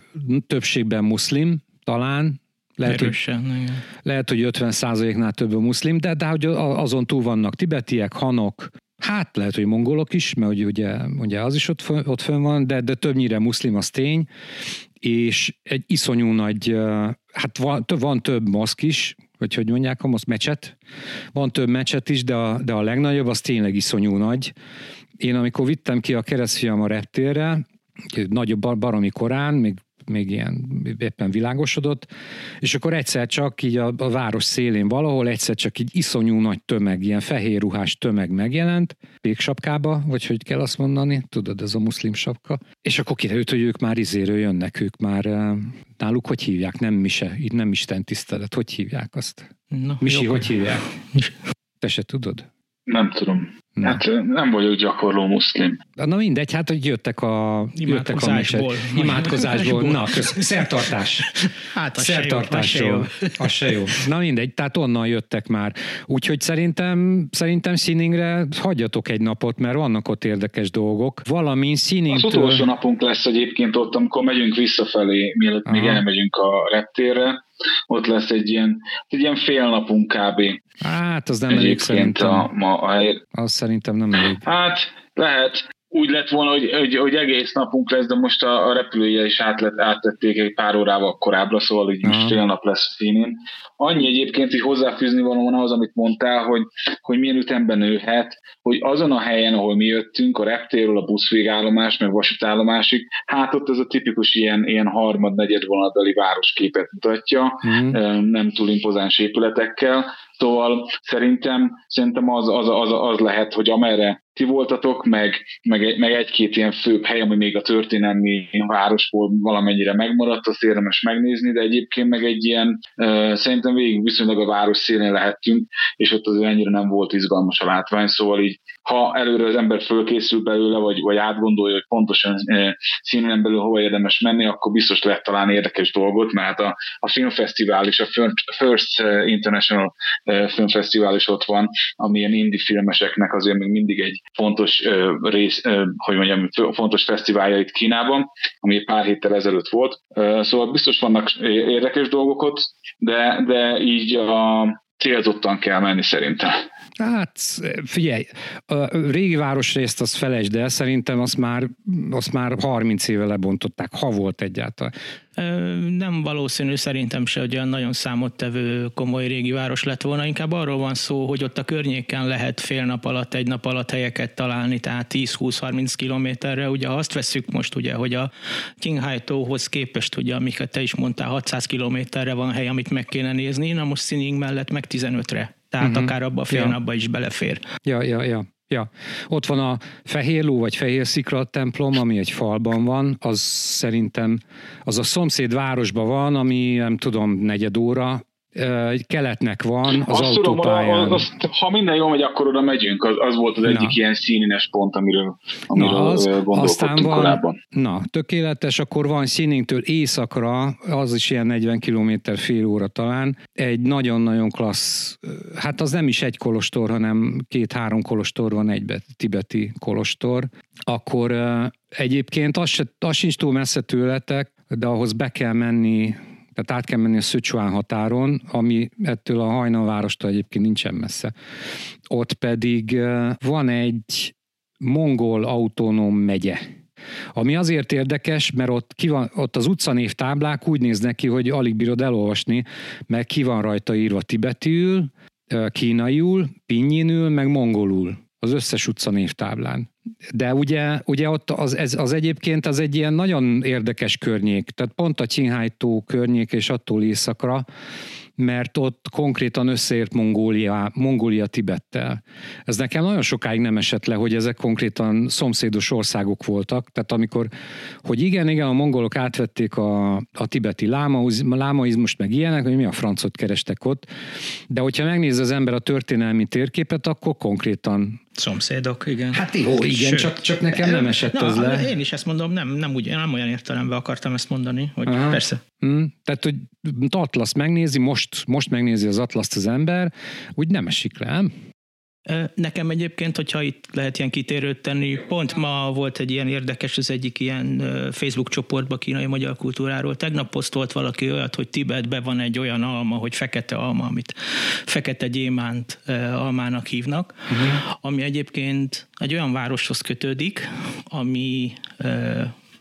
többségben muszlim, talán, lehet, Erősen, hogy, igen. lehet, hogy 50 nál több a muszlim, de, de hogy azon túl vannak tibetiek, hanok, Hát lehet, hogy mongolok is, mert ugye, ugye az is ott, ott fönn van, de, de többnyire muszlim az tény, és egy iszonyú nagy, hát van, van több moszk is, vagy hogy mondják, a moszk mecset, van több mecset is, de a, de a legnagyobb az tényleg iszonyú nagy. Én amikor vittem ki a keresztfiam a reptérre, nagyobb baromi korán, még még ilyen éppen világosodott, és akkor egyszer csak így a, a város szélén valahol egyszer csak így iszonyú nagy tömeg, ilyen fehér ruhás tömeg megjelent, péksapkába, vagy hogy kell azt mondani, tudod, ez a muszlim sapka, és akkor kiderült, hogy ők már izéről jönnek, ők már náluk hogy hívják, nem mise, így nem Isten tisztelet, hogy hívják azt? Na, Misi, jó. hogy hívják? Te se tudod? Nem tudom. Na. Hát nem vagyok gyakorló muszlim. Na mindegy, hát hogy jöttek a, jöttek a Imádkozásból. imádkozásból. Na, kösz, szertartás. Hát az se jó, az se Szertartásról. jó. Az se jó. Na mindegy, tehát onnan jöttek már. Úgyhogy szerintem, szerintem színingre hagyjatok egy napot, mert vannak ott érdekes dolgok. Valamint Az színingtől... utolsó napunk lesz egyébként ott, amikor megyünk visszafelé, mielőtt még Aha. elmegyünk a reptérre. Ott lesz egy ilyen, egy ilyen fél napunk kb. Hát, az nem elég szerintem. a, ma a. Az szerintem nem elég. Hát lehet, úgy lett volna, hogy, hogy, hogy egész napunk lesz, de most a, a repülője is átlet, áttették egy pár órával korábbra, szóval Aha. most fél nap lesz színén. Annyi egyébként, hogy hozzáfűzni való van ahhoz, amit mondtál, hogy, hogy milyen ütemben nőhet, hogy azon a helyen, ahol mi jöttünk, a reptérről a buszvégállomás, meg vasútállomásig, hát ott ez a tipikus ilyen, ilyen harmad, negyed vonatbeli városképet mutatja, Mhm. ö, nem túl impozáns épületekkel. Szóval szerintem, szerintem az, az, az, az lehet, hogy amerre ti voltatok, meg, meg, meg egy-két ilyen főbb hely, ami még a történelmi városból valamennyire megmaradt, azt érdemes megnézni, de egyébként meg egy ilyen, ö, szerintem végig viszonylag a város szélén lehettünk, és ott azért ennyire nem volt izgalmas a látvány, szóval így ha előre az ember fölkészül belőle, vagy, vagy átgondolja, hogy pontosan e, színen belül hova érdemes menni, akkor biztos lehet találni érdekes dolgot, mert a, a filmfesztivál is, a First- International Filmfesztivál is ott van, ami ilyen indie filmeseknek azért még mindig egy fontos eh, rész, eh, hogy mondjam, fontos fesztiválja itt Kínában, ami pár héttel ezelőtt volt. Eh, Szóval biztos vannak érdekes dolgok ott, de, de így a célzottan kell menni szerintem. Hát figyelj, a régi városrészt azt felejtsd el, szerintem azt már, azt már 30 éve lebontották, ha volt egyáltalán. Nem valószínű szerintem se, hogy olyan nagyon számottevő komoly régi város lett volna, inkább arról van szó, hogy ott a környéken lehet fél nap alatt, egy nap alatt helyeket találni, tehát 10-20-30 kilométerre. Ugye ha azt veszük most, ugye, hogy a Qinghai tóhoz képest, ugye, amiket te is mondtál, 600 kilométerre van hely, amit meg kéne nézni, na most Sining mellett meg 15-re. Tehát uh-huh. akár abba a fél ja. napba is belefér. Ja, ja, ja. Ja, ott van a Fehér Ló vagy Fehér Szikra templom, ami egy falban van, az szerintem, az a szomszéd városban van, ami nem tudom, negyed óra, keletnek van az azt tudom, autópályán. az, azt, ha minden jól megy, akkor oda megyünk. Az, az volt az Na. egyik ilyen színines pont, amiről, amiről Na, az, aztán van, korábban. na, tökéletes, akkor van Színingtől északra, az is ilyen 40 km fél óra talán, egy nagyon-nagyon klassz, hát az nem is egy kolostor, hanem két-három kolostor van egybe, tibeti kolostor, akkor egyébként az, se, az sincs túl messze tőletek, de ahhoz be kell menni tehát át kell menni a Szöcsuán határon, ami ettől a hajnalvárostól egyébként nincsen messze. Ott pedig van egy mongol autonóm megye. Ami azért érdekes, mert ott, ki van, ott az utcanév táblák úgy néznek ki, hogy alig bírod elolvasni, mert ki van rajta írva tibetiül, kínaiul, pinnyinül, meg mongolul az összes utcanév táblán. De ugye, ugye ott az, ez, az egyébként az egy ilyen nagyon érdekes környék, tehát pont a Qinghai tó környék és attól északra, mert ott konkrétan összeért Mongólia, Mongólia Tibettel. Ez nekem nagyon sokáig nem esett le, hogy ezek konkrétan szomszédos országok voltak, tehát amikor, hogy igen, igen, a mongolok átvették a, a tibeti lámaiz, lámaizmust, meg ilyenek, hogy mi a francot kerestek ott, de hogyha megnéz az ember a történelmi térképet, akkor konkrétan Szomszédok, igen. Hát jó, igen, Sőt. csak, csak nekem nem esett Na, ez le. Én is ezt mondom, nem, nem, úgy, nem olyan értelemben akartam ezt mondani, hogy Aha. persze. Mm, tehát, hogy Atlasz megnézi, most, most megnézi az Atlaszt az ember, úgy nem esik le, nem? Nekem egyébként, hogyha itt lehet ilyen kitérőt tenni, pont ma volt egy ilyen érdekes, az egyik ilyen Facebook csoportba kínai magyar kultúráról. Tegnap posztolt valaki olyat, hogy Tibetben van egy olyan alma, hogy fekete alma, amit fekete gyémánt almának hívnak, uh-huh. ami egyébként egy olyan városhoz kötődik, ami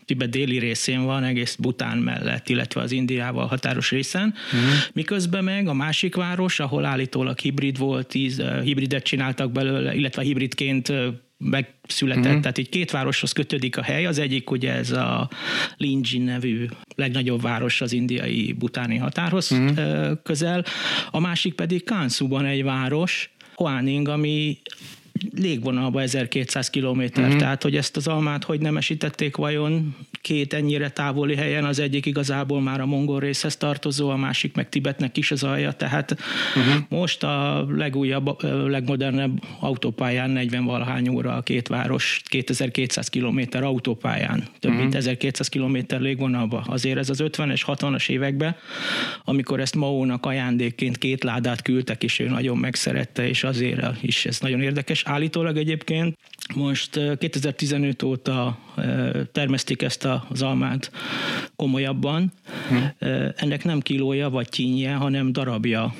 Tibet déli részén van, egész Bután mellett, illetve az Indiával határos részen. Uh-huh. Miközben meg a másik város, ahol állítólag hibrid volt, tíz hibridet csináltak belőle, illetve hibridként megszületett, uh-huh. tehát így két városhoz kötődik a hely, az egyik ugye ez a Linji nevű legnagyobb város az indiai butáni határhoz uh-huh. közel, a másik pedig Kansuban egy város, Huaning, ami légvonalba 1200 kilométer, uh-huh. tehát hogy ezt az almát hogy nem esítették vajon két ennyire távoli helyen, az egyik igazából már a mongol részhez tartozó, a másik meg Tibetnek is az alja, tehát uh-huh. most a legújabb, legmodernebb autópályán 40 valahány óra a két város, 2200 kilométer autópályán, több uh-huh. mint 1200 kilométer légvonalba. Azért ez az 50-es, 60-as években, amikor ezt Maónak ajándékként két ládát küldtek, és ő nagyon megszerette, és azért is ez nagyon érdekes. Állítólag egyébként most 2015 óta termesztik ezt az almát komolyabban. Hm. Ennek nem kilója vagy tínyje, hanem darabja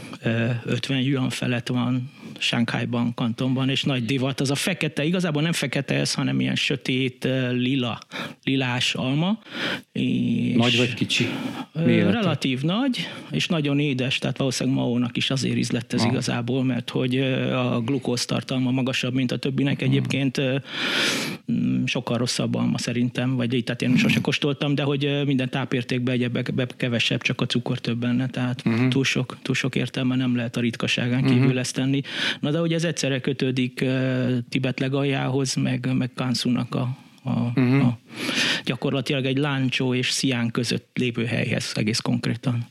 50 yuan felett van Sánkhájban, kantonban, és nagy divat. Az a fekete, igazából nem fekete ez, hanem ilyen sötét, lila, lilás alma. És nagy vagy kicsi? Mélete? Relatív nagy, és nagyon édes, tehát valószínűleg Maónak is azért ízlett ez ah. igazából, mert hogy a glukóz tartalma magasabb, mint a többinek. Egyébként mm, sokkal rosszabb alma szerintem, vagy így, tehát én sose kóstoltam, de hogy minden tápértékben egyebbe kevesebb, csak a cukor több benne, tehát uh-huh. túl, sok, túl sok értelme nem lehet a ritkaságán kívül uh-huh. ezt tenni. Na de hogy ez egyszerre kötődik Tibet legaljához, meg, meg Kansunak a, a, uh-huh. a gyakorlatilag egy Láncsó és Szián között lévő helyhez egész konkrétan.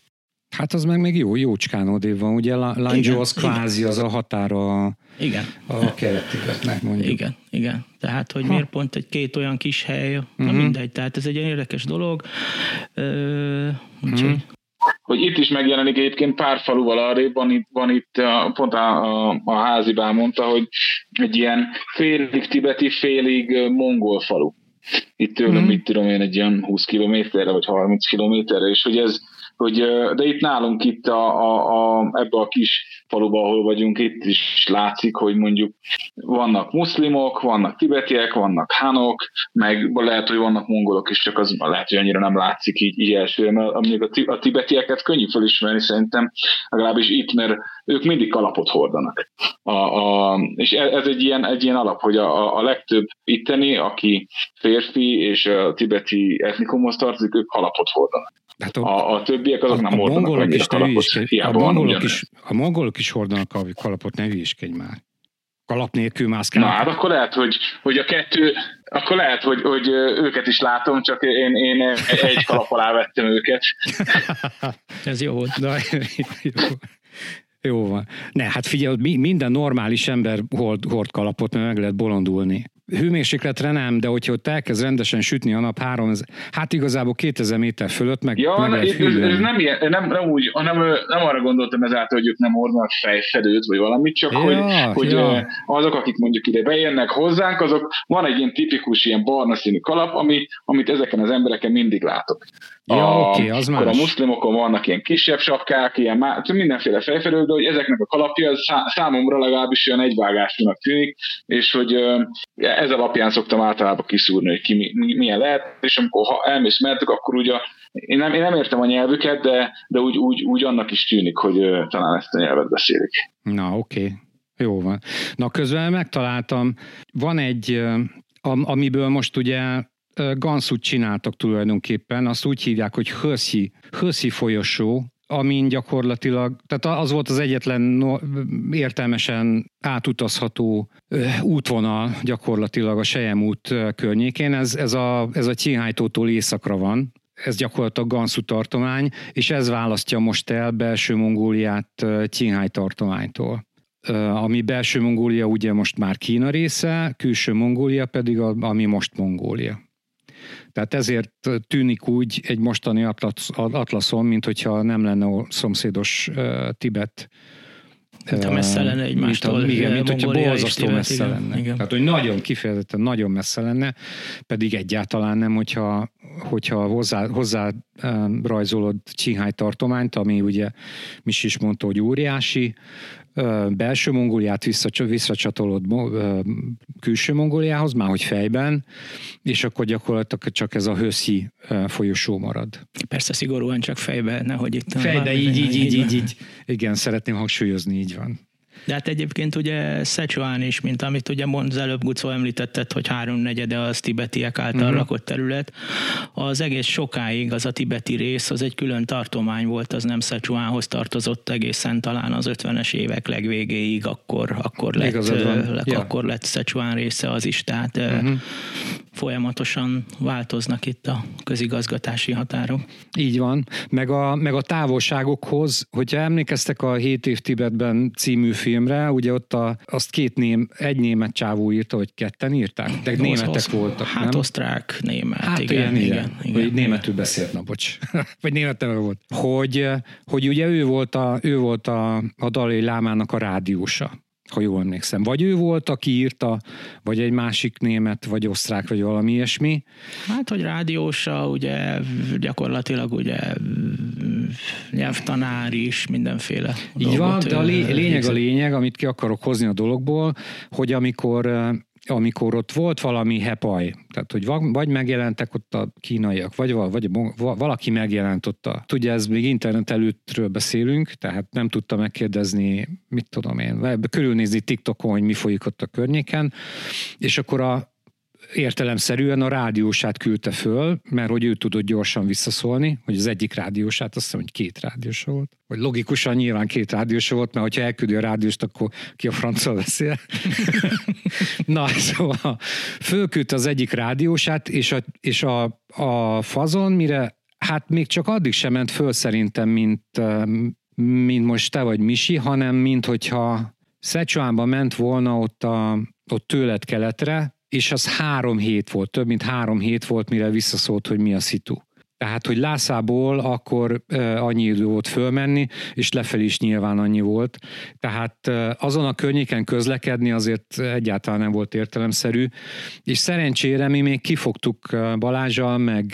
Hát az meg még jó, jócskán odébb van, ugye Lanzsó az kvázi az a határa igen. a keletibetnek mondjuk. Igen, igen. Tehát, hogy ha. miért pont egy két olyan kis hely, uh-huh. na mhm. mindegy, tehát ez egy érdekes dolog. Ö, úgyhogy uh-huh hogy itt is megjelenik egyébként pár faluval arrébb, van itt, van itt pont a, a, a házibá mondta, hogy egy ilyen félig tibeti, félig mongol falu. Itt tőlem, mm. mit tudom én, egy ilyen 20 kilométerre, vagy 30 kilométerre, és hogy ez, hogy, de itt nálunk itt a, a, a, ebbe a kis faluba, ahol vagyunk, itt is látszik, hogy mondjuk vannak muszlimok, vannak tibetiek, vannak hanok, meg lehet, hogy vannak mongolok is, csak az lehet, hogy annyira nem látszik így, így elsőre, mert mondjuk a, a tibetieket könnyű felismerni szerintem, legalábbis itt, mert ők mindig kalapot hordanak. A, a, és e, ez egy ilyen, egy ilyen alap, hogy a, a legtöbb itteni, aki férfi és a tibeti etnikumhoz tartozik, ők kalapot hordanak. Hát a, a, a többiek azok a, nem hordanak a is, kalapot, a, mongolok is, a mongolok is hordanak a kalapot, ne hülyéskedj már. Kalap nélkül mászkálnak. Na hát akkor lehet, hogy, hogy a kettő, akkor lehet, hogy, hogy őket is látom, csak én, én egy kalap alá vettem őket. Ez jó volt. Na, jó. Jó van. Ne, hát figyelj, minden normális ember hord, hord kalapot, mert meg lehet bolondulni hőmérsékletre nem, de hogyha ott elkezd rendesen sütni a nap három, hát igazából 2000 méter fölött meg, ja, meg lehet ez, ez, nem, ilyen, nem, nem, úgy, hanem nem arra gondoltam ezáltal, hogy ők nem ordanak fejfedőt, vagy valamit, csak ja, hogy, hogy ja. azok, akik mondjuk ide bejönnek hozzánk, azok van egy ilyen tipikus ilyen barna színű kalap, ami, amit ezeken az embereken mindig látok. Ja, a, okay, az más. a muszlimokon vannak ilyen kisebb sapkák, ilyen má, mindenféle fejfedők, de hogy ezeknek a kalapja számomra legalábbis olyan egyvágásúnak tűnik, és hogy ez alapján szoktam általában kiszúrni, hogy ki mi, milyen lehet, és amikor ha elmész mertek, akkor ugye én nem, én nem értem a nyelvüket, de, de úgy, úgy, úgy annak is tűnik, hogy talán ezt a nyelvet beszélik. Na, oké. Jó van. Na, közben megtaláltam, van egy, amiből most ugye Ganszút csináltak tulajdonképpen, azt úgy hívják, hogy Höszi, Höszi folyosó, amin gyakorlatilag, tehát az volt az egyetlen no, értelmesen átutazható útvonal gyakorlatilag a Sejem út környékén. Ez, ez a, ez a Csinhájtótól északra van, ez gyakorlatilag Gansu tartomány, és ez választja most el belső Mongóliát Csinháj tartománytól. Ami belső Mongólia ugye most már Kína része, külső Mongólia pedig a, ami most Mongólia. Tehát ezért tűnik úgy egy mostani atlaszon, mint hogyha nem lenne a szomszédos uh, Tibet mint ha messze lenne egymástól. Mint, igen, mint hogyha borzasztó messze igen, lenne. Igen. Tehát, hogy nagyon kifejezetten nagyon messze lenne, pedig egyáltalán nem, hogyha, hogyha hozzá, hozzá rajzolod Csinhály tartományt, ami ugye Mis is mondta, hogy óriási, belső Mongóliát visszacsatolod külső Mongóliához, már hogy fejben, és akkor gyakorlatilag csak ez a Höszi folyosó marad. Persze szigorúan csak fejben, nehogy itt... Fejben, így, így, így, így, így. Igen, szeretném hangsúlyozni, így van. De hát egyébként ugye Szecsuán is, mint amit ugye mond, az előbb Gucó említetted, hogy háromnegyede az tibetiek által uh-huh. lakott terület. Az egész sokáig az a tibeti rész, az egy külön tartomány volt, az nem Szecsuánhoz tartozott egészen talán az 50-es évek legvégéig, akkor, akkor lett, le, ja. akkor lett Szecsuán része az is, tehát uh-huh. folyamatosan változnak itt a közigazgatási határok. Így van, meg a, meg a távolságokhoz, hogyha emlékeztek a 7 év Tibetben című filmre, ugye ott a, azt két ném, egy német csávó írta, vagy ketten írták? De Osz, németek osz, voltak, Hát nem? osztrák, német, hát igen, igen, igen, igen, igen, németül beszélt, na bocs, vagy németül volt. Hogy, hogy ugye ő volt a, ő volt a, a Dalai Lámának a rádiósa ha jól emlékszem. Vagy ő volt, aki írta, vagy egy másik német, vagy osztrák, vagy valami ilyesmi. Hát, hogy rádiósa, ugye gyakorlatilag ugye nyelvtanár is, mindenféle Így van, de a lényeg a lényeg, amit ki akarok hozni a dologból, hogy amikor amikor ott volt valami hepaj, tehát hogy vagy megjelentek ott a kínaiak, vagy, vagy valaki megjelent ott a, ugye ez még internet előttről beszélünk, tehát nem tudta megkérdezni, mit tudom én, körülnézni TikTokon, hogy mi folyik ott a környéken, és akkor a értelemszerűen a rádiósát küldte föl, mert hogy ő tudott gyorsan visszaszólni, hogy az egyik rádiósát, azt hiszem, hogy két rádiósa volt. Vagy logikusan nyilván két rádiósa volt, mert hogyha elküldi a rádióst, akkor ki a francia beszél. Na, szóval fölküldte az egyik rádiósát, és a, és a, a fazon, mire hát még csak addig sem ment föl szerintem, mint, mint most te vagy Misi, hanem mint hogyha Szecsuánba ment volna ott, a, ott tőled keletre, és az három hét volt, több mint három hét volt, mire visszaszólt, hogy mi a szitu. Tehát, hogy Lászából akkor annyi idő volt fölmenni, és lefelé is nyilván annyi volt. Tehát azon a környéken közlekedni azért egyáltalán nem volt értelemszerű, és szerencsére mi még kifogtuk Balázsal, meg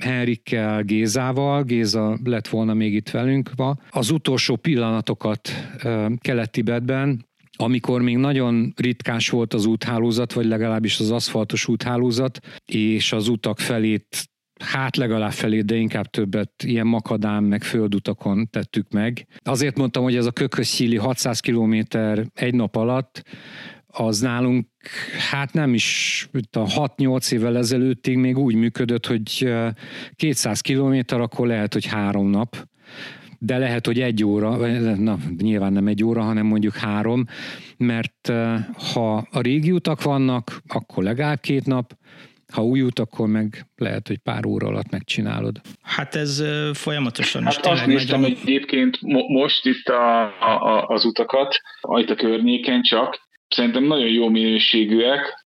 Henrikkel, Gézával, Géza lett volna még itt velünk, az utolsó pillanatokat kelet-Tibetben, amikor még nagyon ritkás volt az úthálózat, vagy legalábbis az aszfaltos úthálózat, és az utak felét hát legalább felé, de inkább többet ilyen makadám, meg földutakon tettük meg. Azért mondtam, hogy ez a Kökhöz 600 kilométer egy nap alatt, az nálunk hát nem is a 6-8 évvel ezelőttig még úgy működött, hogy 200 kilométer, akkor lehet, hogy három nap de lehet, hogy egy óra, na, nyilván nem egy óra, hanem mondjuk három, mert ha a régi utak vannak, akkor legalább két nap, ha új út, akkor meg lehet, hogy pár óra alatt megcsinálod. Hát ez folyamatosan hát is azt néztem megy, egyébként mo- most itt a, a, az utakat, itt a környéken csak, szerintem nagyon jó minőségűek,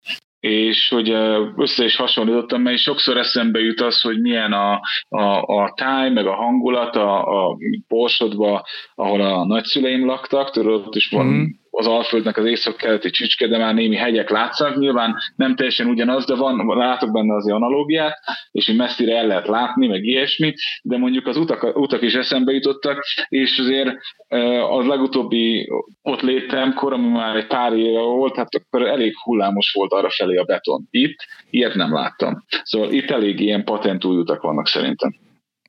és hogy össze is hasonlítottam, mert sokszor eszembe jut az, hogy milyen a, a, a táj, meg a hangulat a, a Borsodba, ahol a nagyszüleim laktak, tudod, ott is van mm az Alföldnek az észak-keleti csücske, de már némi hegyek látszanak. Nyilván nem teljesen ugyanaz, de van, látok benne az analógiát, és hogy messzire el lehet látni, meg ilyesmi, de mondjuk az utak, utak is eszembe jutottak, és azért az legutóbbi ott létemkor, ami már egy pár éve volt, hát akkor elég hullámos volt arra felé a beton. Itt ilyet nem láttam. Szóval itt elég ilyen patent új utak vannak szerintem.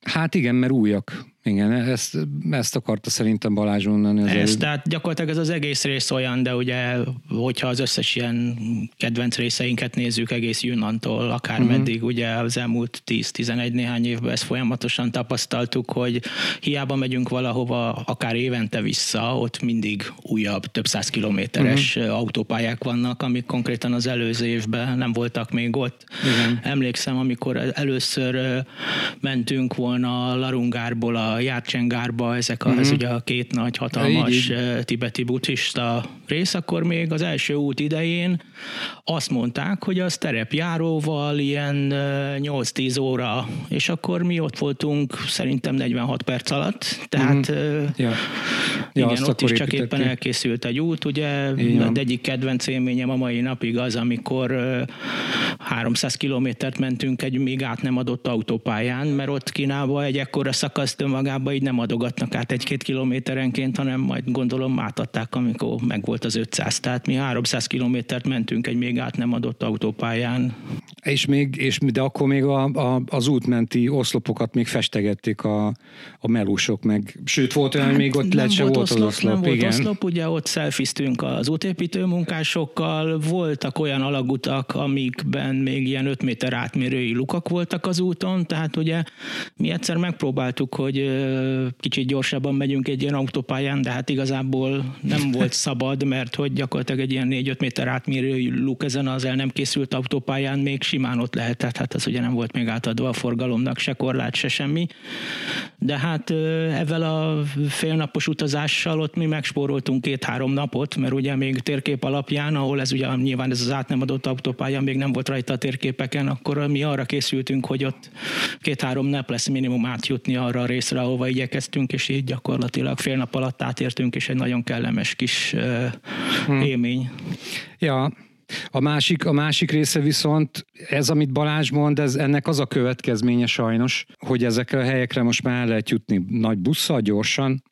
Hát igen, mert újak. Igen, ezt, ezt akarta szerintem Balázs mondani. Az ez, tehát gyakorlatilag ez az egész rész olyan, de ugye, hogyha az összes ilyen kedvenc részeinket nézzük egész Junnantól, akár uh-huh. meddig, ugye az elmúlt 10-11 néhány évben ezt folyamatosan tapasztaltuk, hogy hiába megyünk valahova, akár évente vissza, ott mindig újabb, több száz kilométeres uh-huh. autópályák vannak, amik konkrétan az előző évben nem voltak még ott. Igen. Emlékszem, amikor először mentünk volna Larungárból a Járcsengárba, ezek a, mm-hmm. ez ugye a két nagy hatalmas így, így. tibeti buddhista rész, akkor még az első út idején azt mondták, hogy az terepjáróval ilyen 8-10 óra, és akkor mi ott voltunk szerintem 46 perc alatt, tehát mm-hmm. ja. Ja, igen, ott is csak éppen ki. elkészült egy út, ugye de egyik kedvenc élményem a mai napig az, amikor 300 kilométert mentünk egy még át nem adott autópályán, mert ott Kínában egy ekkora szakaszt önmagában így nem adogatnak át egy-két kilométerenként, hanem majd gondolom átadták, amikor megvolt az 500. Tehát mi 300 kilométert mentünk egy még át nem adott autópályán. És még, és, de akkor még a, a, az útmenti oszlopokat még festegették a, a melúsok meg. Sőt, volt olyan, hogy még ott lehet se volt oszlop, az oszlop. Nem igen. volt oszlop, ugye ott szelfiztünk az útépítő munkásokkal, voltak olyan alagutak, amikben még ilyen 5 méter átmérői lukak voltak az úton, tehát ugye mi egyszer megpróbáltuk, hogy kicsit gyorsabban megyünk egy ilyen autópályán, de hát igazából nem volt szabad, mert hogy gyakorlatilag egy ilyen 4-5 méter átmérői luk ezen az el nem készült autópályán még simán ott lehetett, hát az ugye nem volt még átadva a forgalomnak, se korlát, se semmi. De hát ezzel a félnapos utazással ott mi megspóroltunk két-három napot, mert ugye még térkép alapján, ahol ez ugye nyilván ez az át nem adott autópálya még nem volt rajta a térképeken, akkor mi arra készültünk, hogy ott két-három nap lesz minimum átjutni arra a részre, ahova igyekeztünk, és így gyakorlatilag fél nap alatt átértünk, és egy nagyon kellemes kis hmm. élmény. Ja, a másik, a másik része viszont, ez, amit Balázs mond, ez ennek az a következménye sajnos, hogy ezekre a helyekre most már el lehet jutni nagy busszal, gyorsan,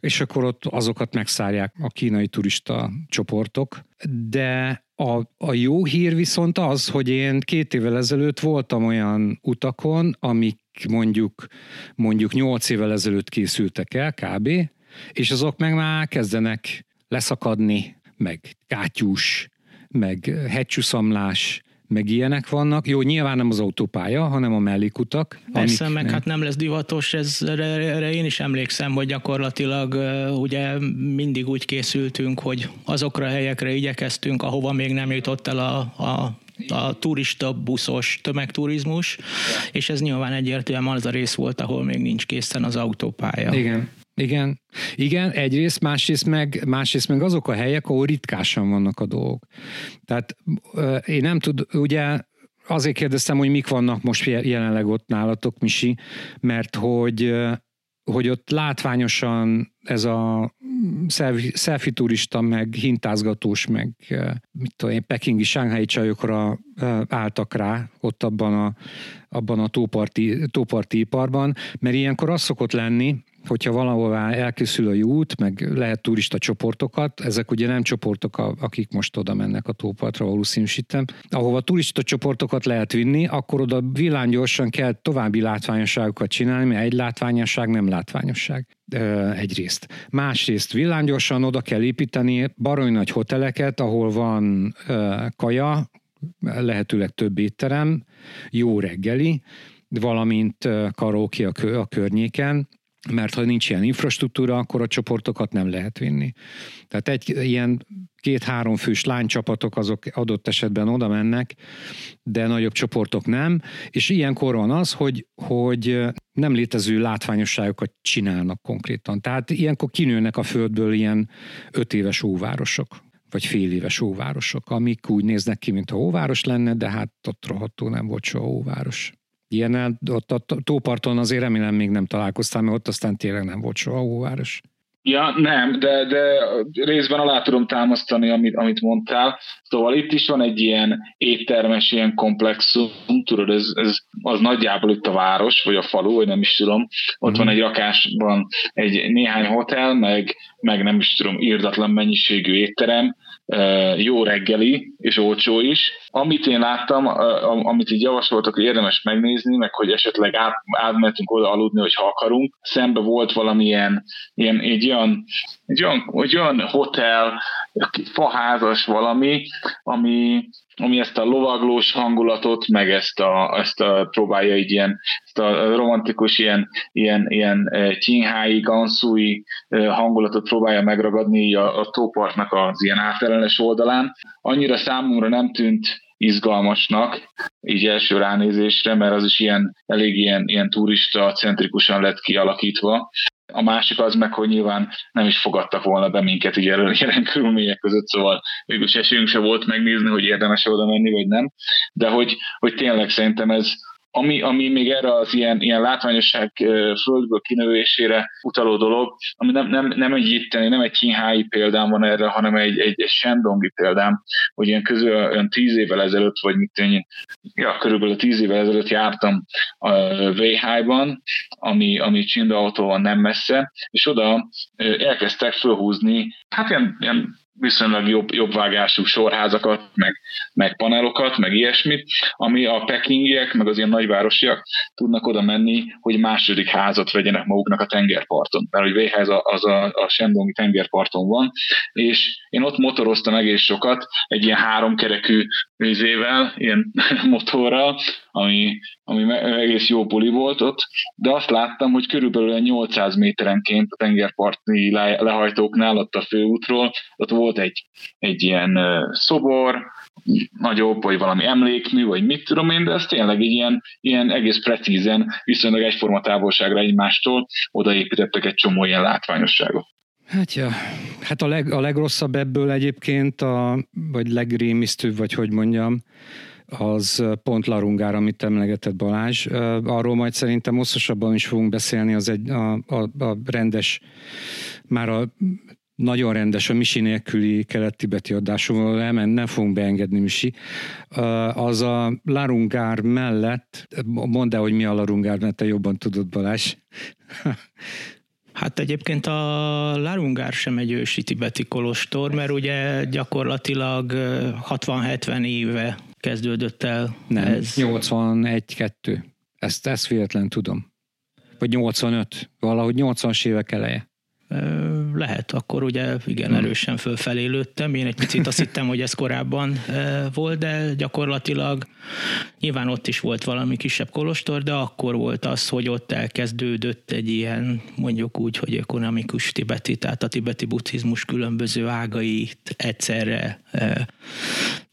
és akkor ott azokat megszárják a kínai turista csoportok. De a, a jó hír viszont az, hogy én két évvel ezelőtt voltam olyan utakon, amik mondjuk mondjuk nyolc évvel ezelőtt készültek el kb., és azok meg már kezdenek leszakadni, meg kátyús, meg hegycsúszamlás, meg ilyenek vannak. Jó, nyilván nem az autópálya, hanem a mellékutak. Persze, amik, meg nem. hát nem lesz divatos, ez, erre, erre én is emlékszem, hogy gyakorlatilag ugye mindig úgy készültünk, hogy azokra a helyekre igyekeztünk, ahova még nem jutott el a, a a turista buszos tömegturizmus, és ez nyilván egyértelműen az a rész volt, ahol még nincs készen az autópálya. Igen. Igen, igen, egyrészt, másrészt meg, másrészt meg azok a helyek, ahol ritkásan vannak a dolgok. Tehát én nem tud, ugye azért kérdeztem, hogy mik vannak most jelenleg ott nálatok, Misi, mert hogy, hogy ott látványosan ez a selfie turista, meg hintázgatós, meg mit tudom én, pekingi, sánghái csajokra álltak rá ott abban a, abban a tóparti, tóparti iparban, mert ilyenkor az szokott lenni, hogyha valahová elkészül a út, meg lehet turista csoportokat, ezek ugye nem csoportok, akik most oda mennek a tópartra, valószínűsítem, ahova turista csoportokat lehet vinni, akkor oda villámgyorsan kell további látványosságokat csinálni, mert egy látványosság nem látványosság egyrészt. Másrészt villámgyorsan oda kell építeni baroly nagy hoteleket, ahol van kaja, lehetőleg több étterem, jó reggeli, valamint karóki a környéken, mert ha nincs ilyen infrastruktúra, akkor a csoportokat nem lehet vinni. Tehát egy ilyen két-három fős lánycsapatok azok adott esetben oda mennek, de nagyobb csoportok nem, és ilyenkor van az, hogy, hogy nem létező látványosságokat csinálnak konkrétan. Tehát ilyenkor kinőnek a földből ilyen öt éves óvárosok vagy fél éves óvárosok, amik úgy néznek ki, mintha óváros lenne, de hát ott rohadtó nem volt soha óváros. Ilyen ott a tóparton azért remélem még nem találkoztam, mert ott aztán tényleg nem volt soha óváros. Ja, nem, de, de részben alá tudom támasztani, amit, amit mondtál. Szóval itt is van egy ilyen éttermes, ilyen komplexum, tudod, ez, ez az nagyjából itt a város, vagy a falu, vagy nem is tudom. Ott van egy rakásban egy néhány hotel, meg, meg nem is tudom, írdatlan mennyiségű étterem, jó reggeli, és olcsó is. Amit én láttam, amit így javasoltak, hogy érdemes megnézni, meg hogy esetleg át, átmentünk oda aludni, hogyha akarunk, szembe volt valamilyen ilyen, egy olyan, egy olyan, egy olyan hotel, faházas valami, ami, ami ezt a lovaglós hangulatot, meg ezt a, ezt a próbálja így ilyen, ezt a romantikus ilyen, ilyen, ilyen tyinhái, ganszúi hangulatot próbálja megragadni a, a tópartnak az ilyen átellenes oldalán. Annyira számomra nem tűnt izgalmasnak, így első ránézésre, mert az is ilyen, elég ilyen, ilyen turista centrikusan lett kialakítva. A másik az meg, hogy nyilván nem is fogadtak volna be minket így erről jelen körülmények között, szóval végülis esélyünk se volt megnézni, hogy érdemes oda menni, vagy nem. De hogy, hogy tényleg szerintem ez, ami, ami még erre az ilyen, ilyen látványosság földből kinövésére utaló dolog, ami nem, nem, nem egy itteni, nem egy kínhái példám van erre, hanem egy, egy, egy sendongi példám, hogy ilyen közül olyan tíz évvel ezelőtt, vagy mit én, ja, körülbelül tíz évvel ezelőtt jártam a Véhájban, ami, ami Csindaautóval nem messze, és oda elkezdtek fölhúzni, hát ilyen, ilyen viszonylag jobb, jobb vágású sorházakat, meg, meg panelokat, meg ilyesmit, ami a pekingiek, meg az ilyen nagyvárosiak tudnak oda menni, hogy második házat vegyenek maguknak a tengerparton. Mert hogy Véház az a, a Sendongi tengerparton van, és én ott motoroztam egész sokat, egy ilyen háromkerekű vizével, ilyen motorral, ami, ami egész jó buli volt ott, de azt láttam, hogy körülbelül 800 méterenként a tengerparti lehajtóknál, ott a főútról, ott volt egy, egy ilyen szobor, nagyobb, vagy valami emlékmű, vagy mit tudom én, de ez tényleg egy ilyen, ilyen egész precízen, viszonylag egyforma távolságra egymástól odaépítettek egy csomó ilyen látványosságot. Hát ja, hát a, leg, a legrosszabb ebből egyébként, a, vagy legrémisztőbb, vagy hogy mondjam, az pont Larungár, amit emlegetett Balázs. Arról majd szerintem hosszasabban is fogunk beszélni, az egy a, a, a rendes, már a nagyon rendes a Misi nélküli kelet-tibeti adásunkból elment, nem fogunk beengedni Misi. Az a Larungár mellett, mondd el, hogy mi a Larungár, mert te jobban tudod Balázs. Hát egyébként a Larungár sem egy ősi tibeti kolostor, mert ugye gyakorlatilag 60-70 éve kezdődött el Nem, ez. 81-2. Ezt, ezt véletlen tudom. Vagy 85. Valahogy 80-as évek eleje. Lehet, akkor ugye igen hmm. erősen fölfelé lőttem. Én egy picit azt hittem, hogy ez korábban volt, de gyakorlatilag nyilván ott is volt valami kisebb kolostor, de akkor volt az, hogy ott elkezdődött egy ilyen, mondjuk úgy, hogy ekonomikus tibeti, tehát a tibeti buddhizmus különböző ágait egyszerre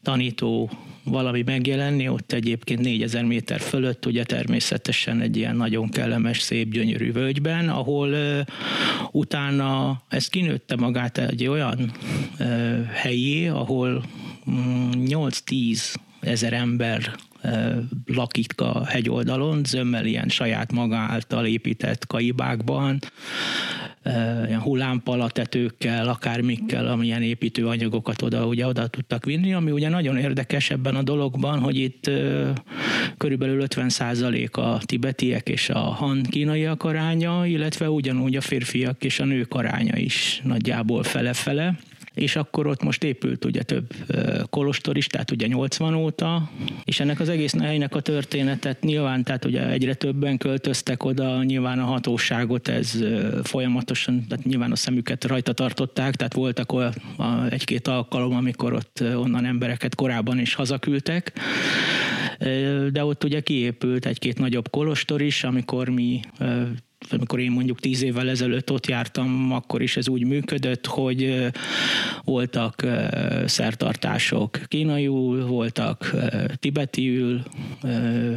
tanító valami megjelenni, ott egyébként 4000 méter fölött, ugye természetesen egy ilyen nagyon kellemes, szép, gyönyörű völgyben, ahol uh, utána ez kinőtte magát egy olyan uh, helyé, ahol um, mm, 8-10 ezer ember lakik a hegyoldalon, zömmel ilyen saját maga által épített kaibákban, ilyen hullámpalatetőkkel, akármikkel, amilyen építőanyagokat oda, ugye oda tudtak vinni, ami ugye nagyon érdekes ebben a dologban, hogy itt körülbelül 50% a tibetiek és a han kínaiak aránya, illetve ugyanúgy a férfiak és a nők aránya is nagyjából fele-fele és akkor ott most épült ugye több kolostor is, tehát ugye 80 óta, és ennek az egész helynek a történetet nyilván, tehát ugye egyre többen költöztek oda, nyilván a hatóságot ez folyamatosan, tehát nyilván a szemüket rajta tartották, tehát voltak olyan egy-két alkalom, amikor ott onnan embereket korábban is hazaküldtek, de ott ugye kiépült egy-két nagyobb kolostor is, amikor mi amikor én mondjuk tíz évvel ezelőtt ott jártam, akkor is ez úgy működött, hogy voltak szertartások kínaiul, voltak tibetiül,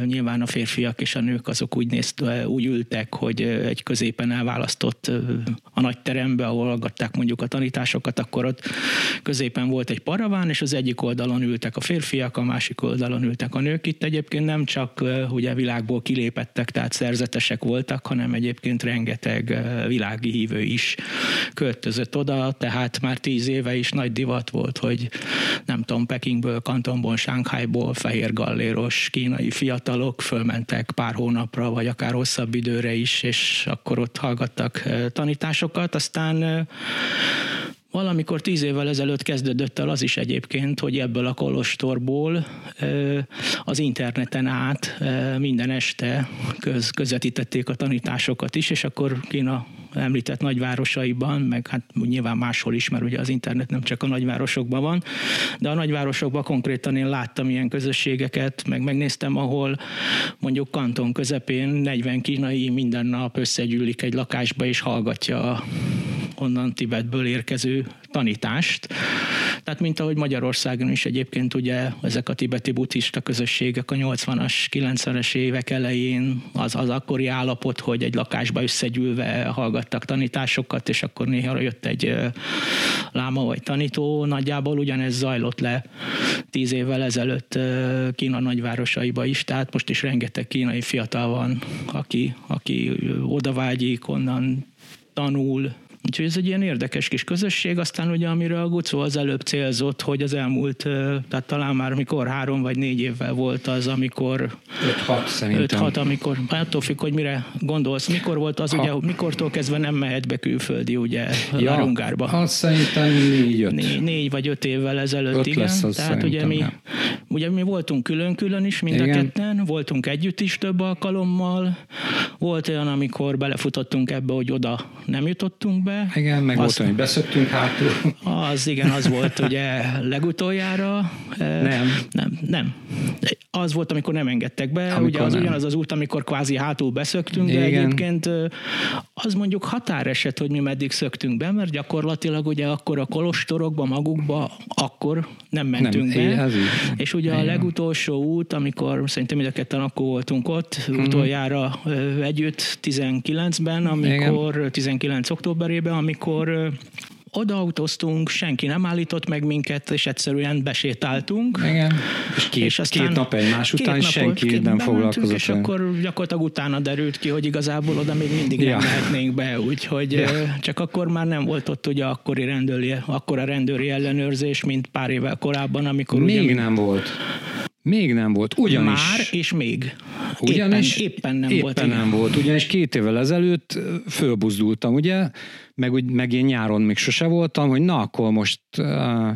nyilván a férfiak és a nők azok úgy, nézt, úgy ültek, hogy egy középen elválasztott a nagy terembe, ahol hallgatták mondjuk a tanításokat, akkor ott középen volt egy paraván, és az egyik oldalon ültek a férfiak, a másik oldalon ültek a nők. Itt egyébként nem csak ugye világból kilépettek, tehát szerzetesek voltak, hanem egyébként egyébként rengeteg világi hívő is költözött oda, tehát már tíz éve is nagy divat volt, hogy nem tudom, Pekingből, Kantonból, Shanghaiból fehér galléros kínai fiatalok fölmentek pár hónapra, vagy akár hosszabb időre is, és akkor ott hallgattak tanításokat, aztán Valamikor tíz évvel ezelőtt kezdődött el az is egyébként, hogy ebből a kolostorból az interneten át minden este köz, közvetítették a tanításokat is, és akkor Kína említett nagyvárosaiban, meg hát nyilván máshol is, mert ugye az internet nem csak a nagyvárosokban van, de a nagyvárosokban konkrétan én láttam ilyen közösségeket, meg megnéztem, ahol mondjuk kanton közepén 40 kínai minden nap összegyűlik egy lakásba és hallgatja onnan Tibetből érkező tanítást. Tehát mint ahogy Magyarországon is egyébként ugye ezek a tibeti buddhista közösségek a 80-as, 90-es évek elején az az akkori állapot, hogy egy lakásba összegyűlve hallgattak tanításokat, és akkor néha jött egy láma vagy tanító, nagyjából ugyanez zajlott le tíz évvel ezelőtt Kína nagyvárosaiba is, tehát most is rengeteg kínai fiatal van, aki, aki oda vágyik, onnan tanul, Úgyhogy ez egy ilyen érdekes kis közösség, aztán ugye amiről a Gucó az előbb célzott, hogy az elmúlt, tehát talán már mikor három vagy négy évvel volt az, amikor... 5-6 szerintem. 5-6, amikor, hát attól függ, hogy mire gondolsz. Mikor volt az, ha. ugye, mikortól kezdve nem mehet be külföldi, ugye, ja, Larungárba? Az szerintem négy, négy, négy vagy öt évvel ezelőtt, öt igen. Lesz az Tehát ugye mi, nem. ugye mi voltunk külön-külön is, mind igen. a ketten, voltunk együtt is több alkalommal, volt olyan, amikor belefutottunk ebbe, hogy oda nem jutottunk be, be. Igen, meg Azt, volt, hogy beszöktünk hátul. Az igen, az volt ugye legutoljára. Nem. Nem, nem. Az volt, amikor nem engedtek be. Amikor ugye az nem. ugyanaz az út, amikor kvázi hátul beszöktünk, igen. de egyébként az mondjuk határeset, hogy mi meddig szöktünk be, mert gyakorlatilag ugye akkor a kolostorokba magukba akkor nem mentünk nem, be. Ez így. És ugye igen. a legutolsó út, amikor szerintem mind a ketten akkor voltunk ott, mm-hmm. utoljára együtt 19-ben, amikor igen. 19 októberében, amikor odaautóztunk, senki nem állított meg minket, és egyszerűen besétáltunk. Igen. És két, és aztán két nap egymás után napot, senki két nem foglalkozott. És akkor gyakorlatilag utána derült ki, hogy igazából oda még mindig ja. nem mehetnénk be, úgyhogy ja. csak akkor már nem volt ott ugye akkori rendőri, akkor a rendőri ellenőrzés, mint pár évvel korábban, amikor Még ugye, nem volt. Még nem volt, ugyanis... Már és még. Ugyanis éppen, éppen nem éppen volt. Éppen nem volt, ugyanis két évvel ezelőtt fölbuzdultam, ugye, meg, úgy, meg én nyáron még sose voltam, hogy na akkor most uh,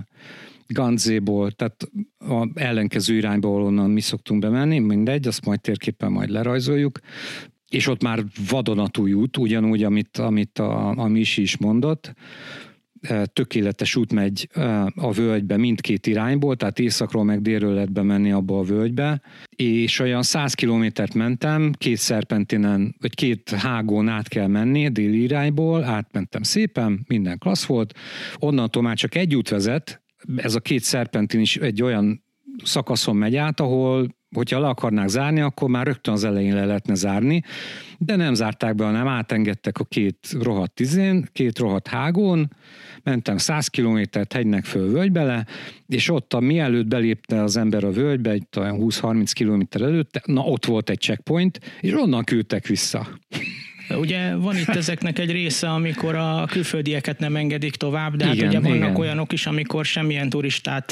Ganzéból, tehát a ellenkező irányba, onnan mi szoktunk bemenni, mindegy, azt majd térképpen majd lerajzoljuk, és ott már vadonatúj út, ugyanúgy, amit, amit a, a Misi is mondott, tökéletes út megy a völgybe mindkét irányból, tehát északról meg délről lehet bemenni abba a völgybe, és olyan 100 kilométert mentem, két szerpentinen, vagy két hágón át kell menni déli irányból, átmentem szépen, minden klassz volt, onnantól már csak egy út vezet, ez a két szerpentin is egy olyan szakaszon megy át, ahol hogyha le akarnák zárni, akkor már rögtön az elején le lehetne zárni, de nem zárták be, hanem átengedtek a két rohadt tizén, két rohadt hágón, mentem 100 kilométert hegynek föl völgybe és ott, a, mielőtt belépte az ember a völgybe, egy olyan 20-30 kilométer előtt, na ott volt egy checkpoint, és onnan küldtek vissza. Ugye van itt ezeknek egy része, amikor a külföldieket nem engedik tovább, de hát igen, ugye vannak igen. olyanok is, amikor semmilyen turistát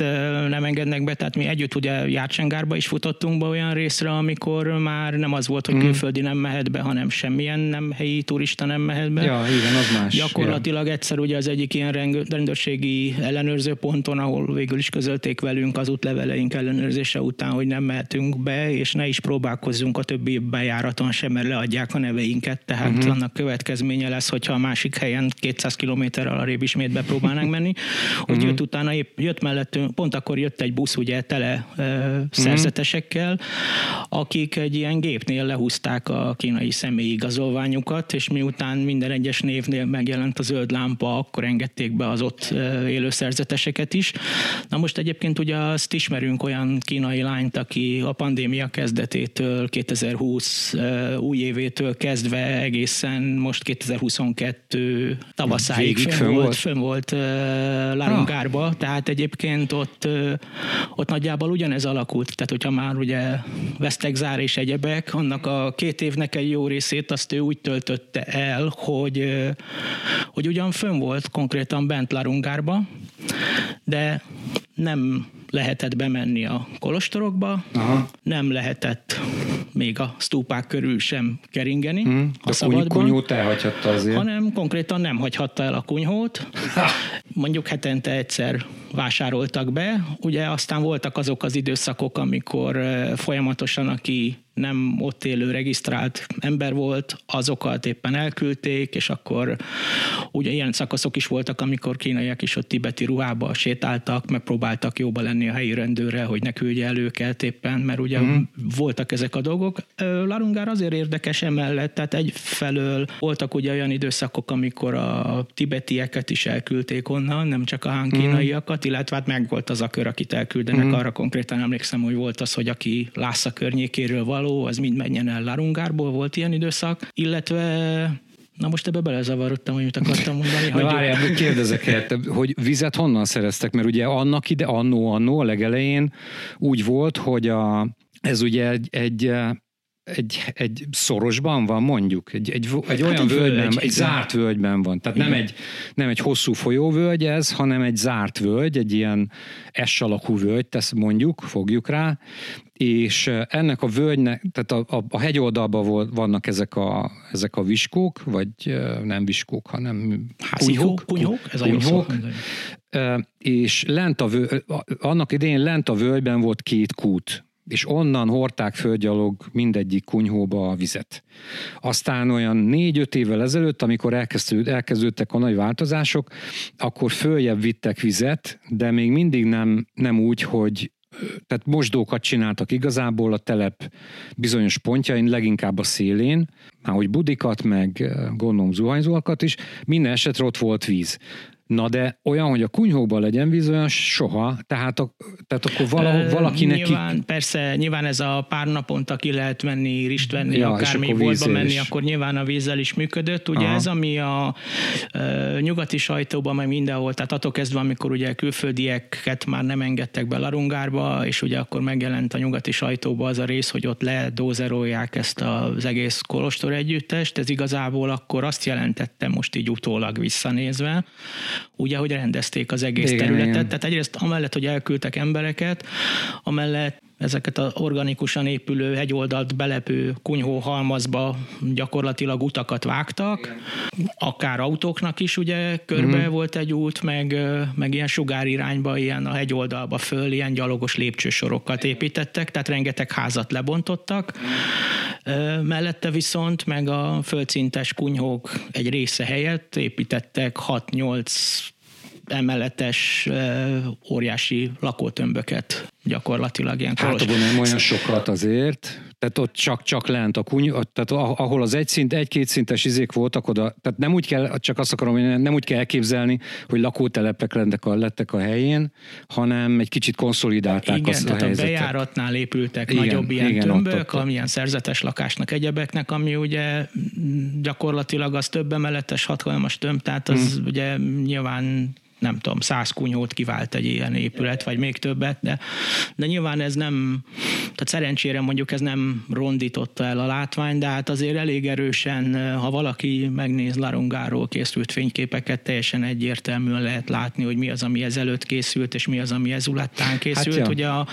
nem engednek be, tehát mi együtt ugye Járcsengárba is futottunk be olyan részre, amikor már nem az volt, hogy mm. külföldi nem mehet be, hanem semmilyen nem helyi turista nem mehet be. Ja, igen, az más. Gyakorlatilag ja. egyszer ugye az egyik ilyen rendőrségi ellenőrző ponton, ahol végül is közölték velünk az útleveleink ellenőrzése után, hogy nem mehetünk be, és ne is próbálkozzunk a többi bejáraton sem, mert leadják a neveinket, tehát tehát uh-huh. annak következménye lesz, hogyha a másik helyen 200 kilométerrel arrébb ismét bepróbálnánk menni, hogy uh-huh. jött utána, épp, jött mellettünk, pont akkor jött egy busz ugye tele uh, szerzetesekkel, akik egy ilyen gépnél lehúzták a kínai személyi igazolványukat, és miután minden egyes névnél megjelent a zöld lámpa, akkor engedték be az ott élő szerzeteseket is. Na most egyébként ugye azt ismerünk olyan kínai lányt, aki a pandémia kezdetétől, 2020 új évétől kezdve egészen most 2022 tavaszáig fönn, fönn volt, fönn volt uh, Larungárba, ah. tehát egyébként ott, uh, ott nagyjából ugyanez alakult, tehát hogyha már ugye Vesztegzár és egyebek, annak a két évnek egy jó részét azt ő úgy töltötte el, hogy, uh, hogy ugyan fönn volt konkrétan bent Larungárba, de nem lehetett bemenni a kolostorokba, Aha. nem lehetett még a stúpák körül sem keringeni hmm. a szabadban. kunyhót elhagyhatta azért. Hanem konkrétan nem hagyhatta el a kunyhót. Mondjuk hetente egyszer vásároltak be. Ugye aztán voltak azok az időszakok, amikor eh, folyamatosan aki nem ott élő regisztrált ember volt, azokat éppen elküldték, és akkor ugye ilyen szakaszok is voltak, amikor kínaiak is ott tibeti ruhába sétáltak, megpróbáltak jóba lenni a helyi rendőre, hogy ne küldje el őket éppen, mert ugye mm. voltak ezek a dolgok. Larungár azért érdekes emellett, tehát egyfelől voltak ugye olyan időszakok, amikor a tibetieket is elküldték onnan, nem csak a hán kínaiakat, mm. illetve hát meg volt az a kör, akit elküldenek, mm. arra konkrétan emlékszem, hogy volt az, hogy aki Lásza környékéről való, az mind menjen el Larungárból, volt ilyen időszak, illetve Na most ebbe belezavarodtam, hogy mit akartam mondani. Na várjál, kérdezek helyette, hogy vizet honnan szereztek? Mert ugye annak ide, annó, annó a legelején úgy volt, hogy a, ez ugye egy, egy egy, egy szorosban van mondjuk, egy, egy, egy hát olyan egy völgyben, völgy, egy zárt völgyben van. Tehát nem egy, nem egy hosszú folyóvölgy ez, hanem egy zárt völgy, egy ilyen S alakú völgy, tesz mondjuk, fogjuk rá, és ennek a völgynek, tehát a, a, a hegyoldalban vannak ezek a, ezek a viskók, vagy nem viskók, hanem kunyhók. Kunyhók, ez kunyhók, és lent a völgy, annak idején lent a völgyben volt két kút, és onnan hordták földgyalog mindegyik kunyhóba a vizet. Aztán olyan négy-öt évvel ezelőtt, amikor elkezdőd, elkezdődtek a nagy változások, akkor följebb vittek vizet, de még mindig nem, nem úgy, hogy tehát mosdókat csináltak igazából a telep bizonyos pontjain, leginkább a szélén, már hogy budikat, meg gondolom zuhanyzóakat is, minden esetre ott volt víz. Na de olyan, hogy a kunyhóban legyen víz, olyan soha, tehát, a, tehát akkor vala, valakinek... Nyilván, ki... persze, nyilván ez a pár naponta ki lehet venni, rist venni, ja, akármi boltba menni, is. akkor nyilván a vízzel is működött. Ugye Aha. ez, ami a e, nyugati sajtóban, meg mindenhol, tehát attól kezdve, amikor ugye külföldieket már nem engedtek be Larungárba, és ugye akkor megjelent a nyugati sajtóba az a rész, hogy ott ledózerolják ezt az egész kolostor együttest, ez igazából akkor azt jelentette most így utólag visszanézve, ugye, hogy rendezték az egész igen, területet. Igen. Tehát egyrészt amellett, hogy elküldtek embereket, amellett ezeket az organikusan épülő hegyoldalt belepő kunyhó halmazba gyakorlatilag utakat vágtak, akár autóknak is ugye körbe mm. volt egy út, meg, meg ilyen sugárirányba, ilyen a hegyoldalba föl, ilyen gyalogos lépcsősorokat építettek, tehát rengeteg házat lebontottak. Mellette viszont meg a földszintes kunyhók egy része helyett építettek 6-8 emeletes óriási lakótömböket gyakorlatilag ilyen Hát abban nem olyan sokat azért, tehát ott csak, csak lent a kuny, tehát ahol az egy szint, egy-két szintes izék voltak oda, tehát nem úgy kell, csak azt akarom, hogy nem úgy kell elképzelni, hogy lakótelepek lettek a, lettek a helyén, hanem egy kicsit konszolidálták igen, az, tehát a, a bejáratnál épültek igen, nagyobb ilyen igen, tömbök, ott, ott. amilyen szerzetes lakásnak, egyebeknek, ami ugye gyakorlatilag az több emeletes hatalmas tömb, tehát az hmm. ugye nyilván nem tudom, száz kunyót kivált egy ilyen épület, vagy még többet, de, de nyilván ez nem, tehát szerencsére mondjuk ez nem rondította el a látvány, de hát azért elég erősen, ha valaki megnéz Larungáról készült fényképeket, teljesen egyértelműen lehet látni, hogy mi az, ami ezelőtt készült, és mi az, ami ezulattán készült. Hát Ugye a,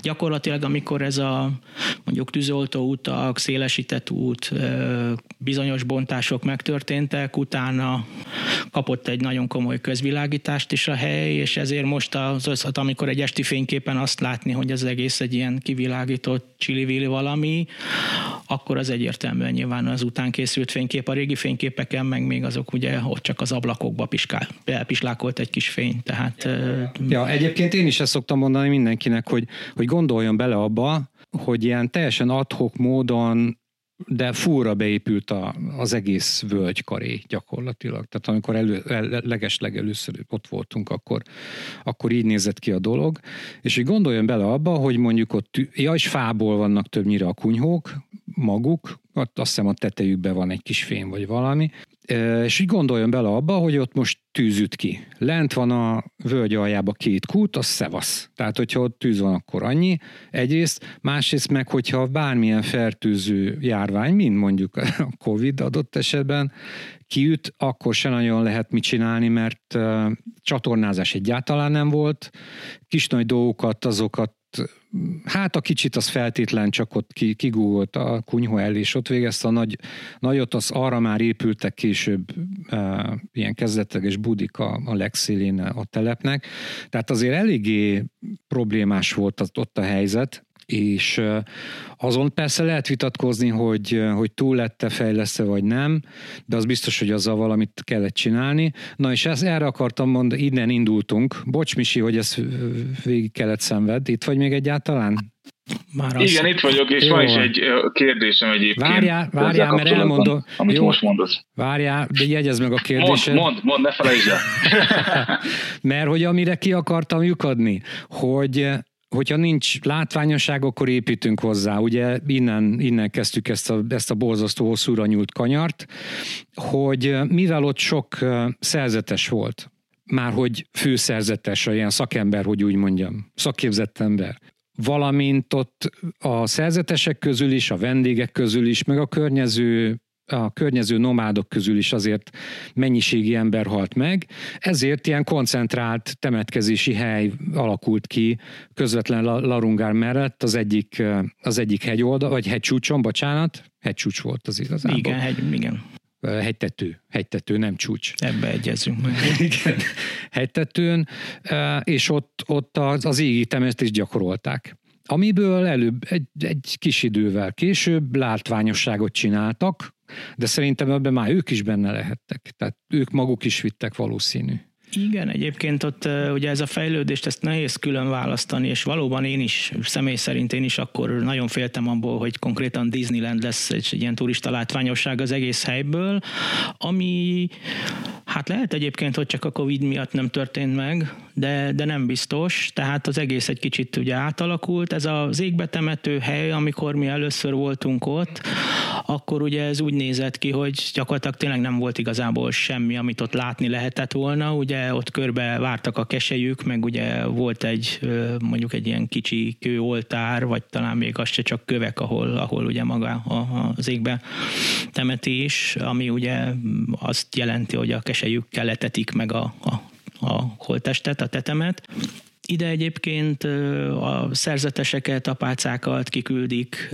gyakorlatilag, amikor ez a mondjuk tűzoltó utak, szélesített út, bizonyos bontások megtörténtek, utána kapott egy nagyon komoly közvilágítást, is a hely, és ezért most az összat, amikor egy esti fényképen azt látni, hogy az egész egy ilyen kivilágított csili valami, akkor az egyértelműen nyilván az után készült fénykép. A régi fényképeken meg még azok ugye ott csak az ablakokba piskál, pislákolt egy kis fény. Tehát, ja, egyébként én is ezt szoktam mondani mindenkinek, hogy, hogy gondoljon bele abba, hogy ilyen teljesen adhok módon de fúra beépült a, az egész völgykaré gyakorlatilag. Tehát amikor elő, el, leges legelőször ott voltunk, akkor, akkor így nézett ki a dolog. És hogy gondoljon bele abba, hogy mondjuk ott, ja, és fából vannak többnyire a kunyhók, maguk, azt hiszem a tetejükben van egy kis fém vagy valami, és így gondoljon bele abba, hogy ott most tűz üt ki. Lent van a völgy aljába két kút, az szevasz. Tehát, hogyha ott tűz van, akkor annyi. Egyrészt, másrészt meg, hogyha bármilyen fertőző járvány, mint mondjuk a Covid adott esetben, kiüt, akkor se nagyon lehet mit csinálni, mert csatornázás egyáltalán nem volt. Kis-nagy dolgokat, azokat hát a kicsit az feltétlen csak ott kigúgolt a kunyhó el, és ott végezte a nagy, nagyot, az arra már épültek később e, ilyen kezdetleges budik a, a legszélén a telepnek. Tehát azért eléggé problémás volt az, ott a helyzet, és azon persze lehet vitatkozni, hogy, hogy túl lette fejlesztve vagy nem, de az biztos, hogy azzal valamit kellett csinálni. Na és ezt erre akartam mondani, innen indultunk. Bocs Misi, hogy ezt végig kellett szenved. Itt vagy még egyáltalán? Már az... Igen, itt vagyok, és Jó. van is egy kérdésem egyébként. Várjál, várjál, mert elmondom. Amit Jó. most mondasz. Várjál, de jegyezd meg a kérdésed. Mond, mond, mond ne felejtsd el. mert hogy amire ki akartam lyukadni, hogy hogyha nincs látványosság, akkor építünk hozzá. Ugye innen, innen kezdtük ezt a, ezt a borzasztó hosszúra nyúlt kanyart, hogy mivel ott sok szerzetes volt, már hogy főszerzetes, ilyen szakember, hogy úgy mondjam, szakképzett ember, valamint ott a szerzetesek közül is, a vendégek közül is, meg a környező a környező nomádok közül is azért mennyiségi ember halt meg, ezért ilyen koncentrált temetkezési hely alakult ki közvetlen Larungár mellett az egyik, az egyik hegyoldal, vagy hegycsúcson, bocsánat, hegycsúcs volt az igazából. Igen, hegy, igen. Hegytető, hegytető, nem csúcs. Ebbe egyezünk meg. Hegytetőn, és ott, ott az, az égi temetést gyakorolták amiből előbb egy, egy kis idővel később látványosságot csináltak, de szerintem ebben már ők is benne lehettek. Tehát ők maguk is vittek valószínű. Igen, egyébként ott ugye ez a fejlődést, ezt nehéz külön választani, és valóban én is, személy szerint én is akkor nagyon féltem abból, hogy konkrétan Disneyland lesz egy ilyen turista látványosság az egész helyből, ami hát lehet egyébként, hogy csak a Covid miatt nem történt meg, de, de nem biztos, tehát az egész egy kicsit ugye átalakult. Ez az égbetemető hely, amikor mi először voltunk ott, akkor ugye ez úgy nézett ki, hogy gyakorlatilag tényleg nem volt igazából semmi, amit ott látni lehetett volna. Ugye ott körbe vártak a kesejük, meg ugye volt egy mondjuk egy ilyen kicsi kőoltár, vagy talán még az se csak kövek, ahol, ahol ugye maga az égbe temetés, ami ugye azt jelenti, hogy a kesejükkel letetik meg a, a a holttestet, a tetemet. Ide egyébként a szerzeteseket, apácákat kiküldik,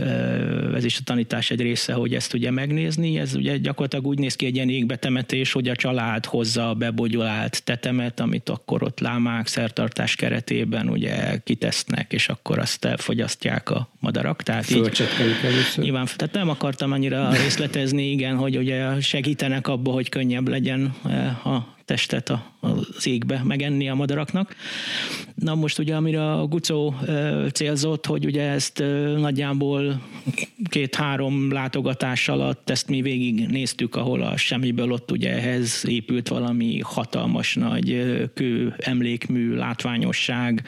ez is a tanítás egy része, hogy ezt ugye megnézni. Ez ugye gyakorlatilag úgy néz ki egy ilyen égbetemetés, hogy a család hozza a bebogyolált tetemet, amit akkor ott lámák szertartás keretében ugye kitesznek, és akkor azt elfogyasztják a madarak. Tehát először. Nyilván, tehát nem akartam annyira részletezni, igen, hogy ugye segítenek abba, hogy könnyebb legyen a testet az égbe megenni a madaraknak. Na most ugye, amire a Gucó célzott, hogy ugye ezt nagyjából két-három látogatás alatt ezt mi végig néztük, ahol a semmiből ott ugye ehhez épült valami hatalmas nagy kő emlékmű, látványosság,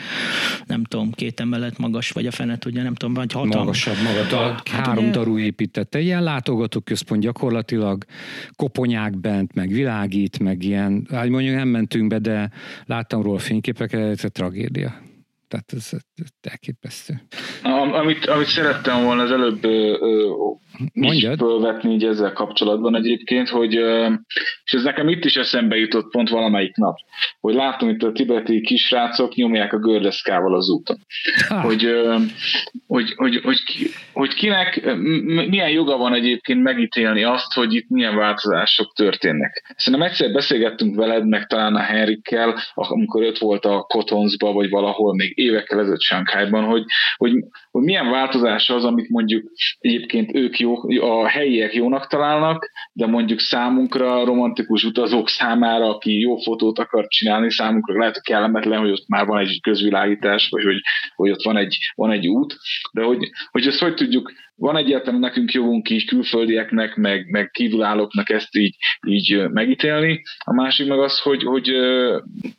nem tudom, két emelet magas, vagy a fenet, ugye nem tudom, vagy hatalmas. Magasabb maga, hát három ugye... darú építette. Ilyen látogatóközpont gyakorlatilag koponyák bent, meg világít, meg ilyen hát mondjuk nem mentünk be, de láttam róla fényképeket, ez a tragédia. Tehát ez, ez elképesztő. Amit, amit szerettem volna az előbb Mondjad. fölvetni így ezzel kapcsolatban egyébként, hogy, és ez nekem itt is eszembe jutott pont valamelyik nap, hogy látom itt a tibeti kisrácok nyomják a gördeszkával az úton. Hogy, hogy, hogy, hogy, hogy kinek milyen joga van egyébként megítélni azt, hogy itt milyen változások történnek. Szerintem egyszer beszélgettünk veled, meg talán a Henrikkel, amikor ott volt a Kotonsba, vagy valahol még évekkel ezelőtt Sánkhájban, hogy, hogy, hogy milyen változás az, amit mondjuk egyébként ők jó, a helyiek jónak találnak, de mondjuk számunkra, romantikus utazók számára, aki jó fotót akar csinálni, számunkra lehet, hogy kellemetlen, hogy ott már van egy közvilágítás, vagy hogy, hogy ott van egy, van egy út, de hogy, hogy ezt hogy tudjuk van egyáltalán nekünk jogunk így külföldieknek, meg, meg kívülállóknak ezt így, így megítélni. A másik meg az, hogy, hogy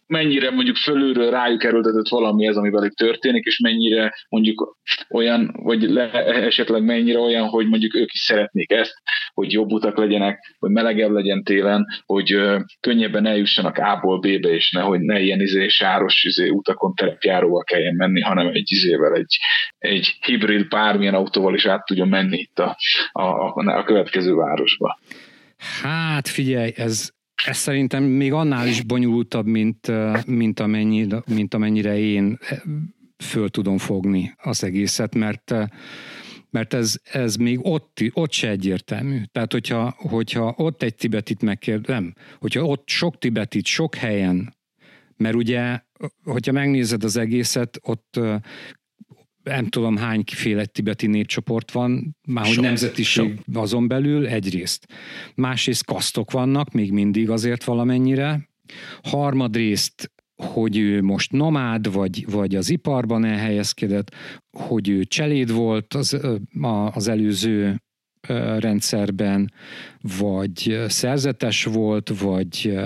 mennyire mondjuk fölülről rájuk erőltetett valami ez, amivel itt történik, és mennyire mondjuk olyan, vagy le, esetleg mennyire olyan, hogy mondjuk ők is szeretnék ezt, hogy jobb utak legyenek, hogy melegebb legyen télen, hogy könnyebben eljussanak A-ból B-be, és nehogy ne ilyen izé, sáros izé, utakon terepjáróval kelljen menni, hanem egy izével, egy, egy hibrid bármilyen autóval is át tudjon menni itt a, a, a következő városba. Hát figyelj, ez, ez szerintem még annál is bonyolultabb, mint, mint, amennyi, mint amennyire én föl tudom fogni az egészet, mert mert ez, ez még ott, ott se egyértelmű. Tehát, hogyha, hogyha ott egy tibetit megkérdem, hogyha ott sok tibetit sok helyen, mert ugye, hogyha megnézed az egészet, ott nem tudom hány kiféle tibeti népcsoport van, már hogy nemzetiség sok. azon belül egyrészt. Másrészt kasztok vannak, még mindig azért valamennyire. Harmadrészt hogy ő most nomád, vagy, vagy az iparban elhelyezkedett, hogy ő cseléd volt az, az előző rendszerben, vagy szerzetes volt, vagy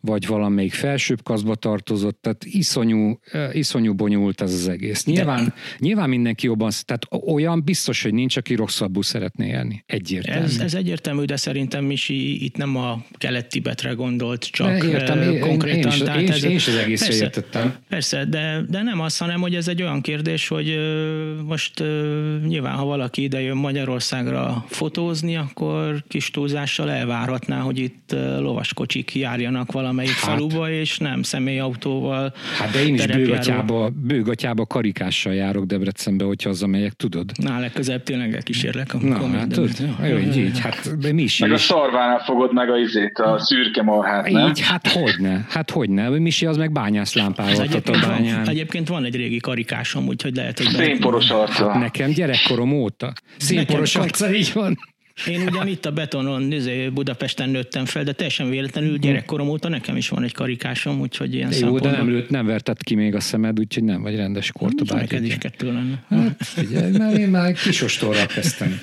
vagy valamelyik felsőbb kaszba tartozott, tehát iszonyú, iszonyú bonyolult ez az egész. Nyilván, De... nyilván mindenki jobban, tehát olyan biztos, hogy nincs, aki rosszabbul szeretné élni. Egyértelmű. Ez, ez egyértelmű, de szerintem Misi itt nem a kelet-tibetre gondolt, csak de értem, konkrétan. Én, én, én, ez, én is az egészre persze, értettem. Persze, de, de nem az, hanem hogy ez egy olyan kérdés, hogy most nyilván, ha valaki ide jön Magyarországra fotózni, akkor kis túlzással elvárhatná, hogy itt lovaskocsik járjanak valami valamelyik hát, faluba, és nem személyautóval. Hát de én is bőgatyába, bőgatyába karikással járok Debrecenbe, hogyha az amelyek tudod. Na, legközelebb tényleg elkísérlek. Na, hát tudod, jó, így, így, hát de mi is. Meg a szarvánál fogod meg a izét, a szürke marhát, nem? Így, hát hogyne, hát hogyne. Misi az meg bányászlámpával a bányán. Egyébként van egy régi karikásom, úgyhogy lehet, hogy... Szénporos arca. Hát nekem gyerekkorom óta. Szénporos arca, így van. Én ugyan itt a betonon izé, Budapesten nőttem fel, de teljesen véletlenül gyerekkorom óta nekem is van egy karikásom, úgyhogy ilyen Jó, de nem, lőtt, nem vertett ki még a szemed, úgyhogy nem vagy rendes kortobágy. Neked is kettő lenne. Hát, figyelj, mert én már kisostorral kezdtem.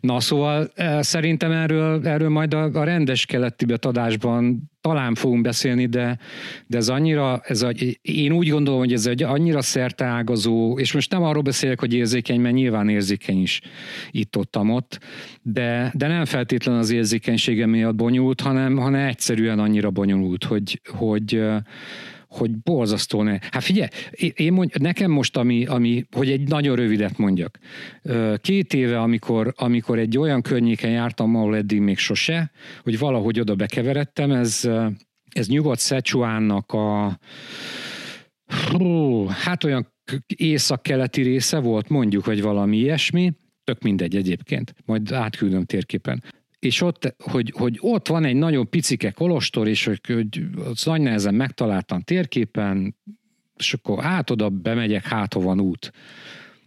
Na szóval eh, szerintem erről, erről majd a, a rendes kelet adásban talán fogunk beszélni, de, de ez annyira, ez a, én úgy gondolom, hogy ez egy annyira szerteágazó, és most nem arról beszélek, hogy érzékeny, mert nyilván érzékeny is itt-ott, ott, de, de nem feltétlenül az érzékenysége miatt bonyolult, hanem, hanem egyszerűen annyira bonyolult, hogy, hogy, hogy borzasztó ne. Hát figyelj, én mondj, nekem most, ami, ami, hogy egy nagyon rövidet mondjak. Két éve, amikor, amikor egy olyan környéken jártam, ahol eddig még sose, hogy valahogy oda bekeveredtem, ez, ez nyugodt Szecsuánnak a hú, hát olyan észak-keleti része volt, mondjuk, hogy valami ilyesmi, tök mindegy egyébként, majd átküldöm térképen és ott, hogy, hogy ott van egy nagyon picike kolostor, és hogy, hogy az nagy nehezen megtaláltam térképen, és akkor át oda bemegyek, hát van út.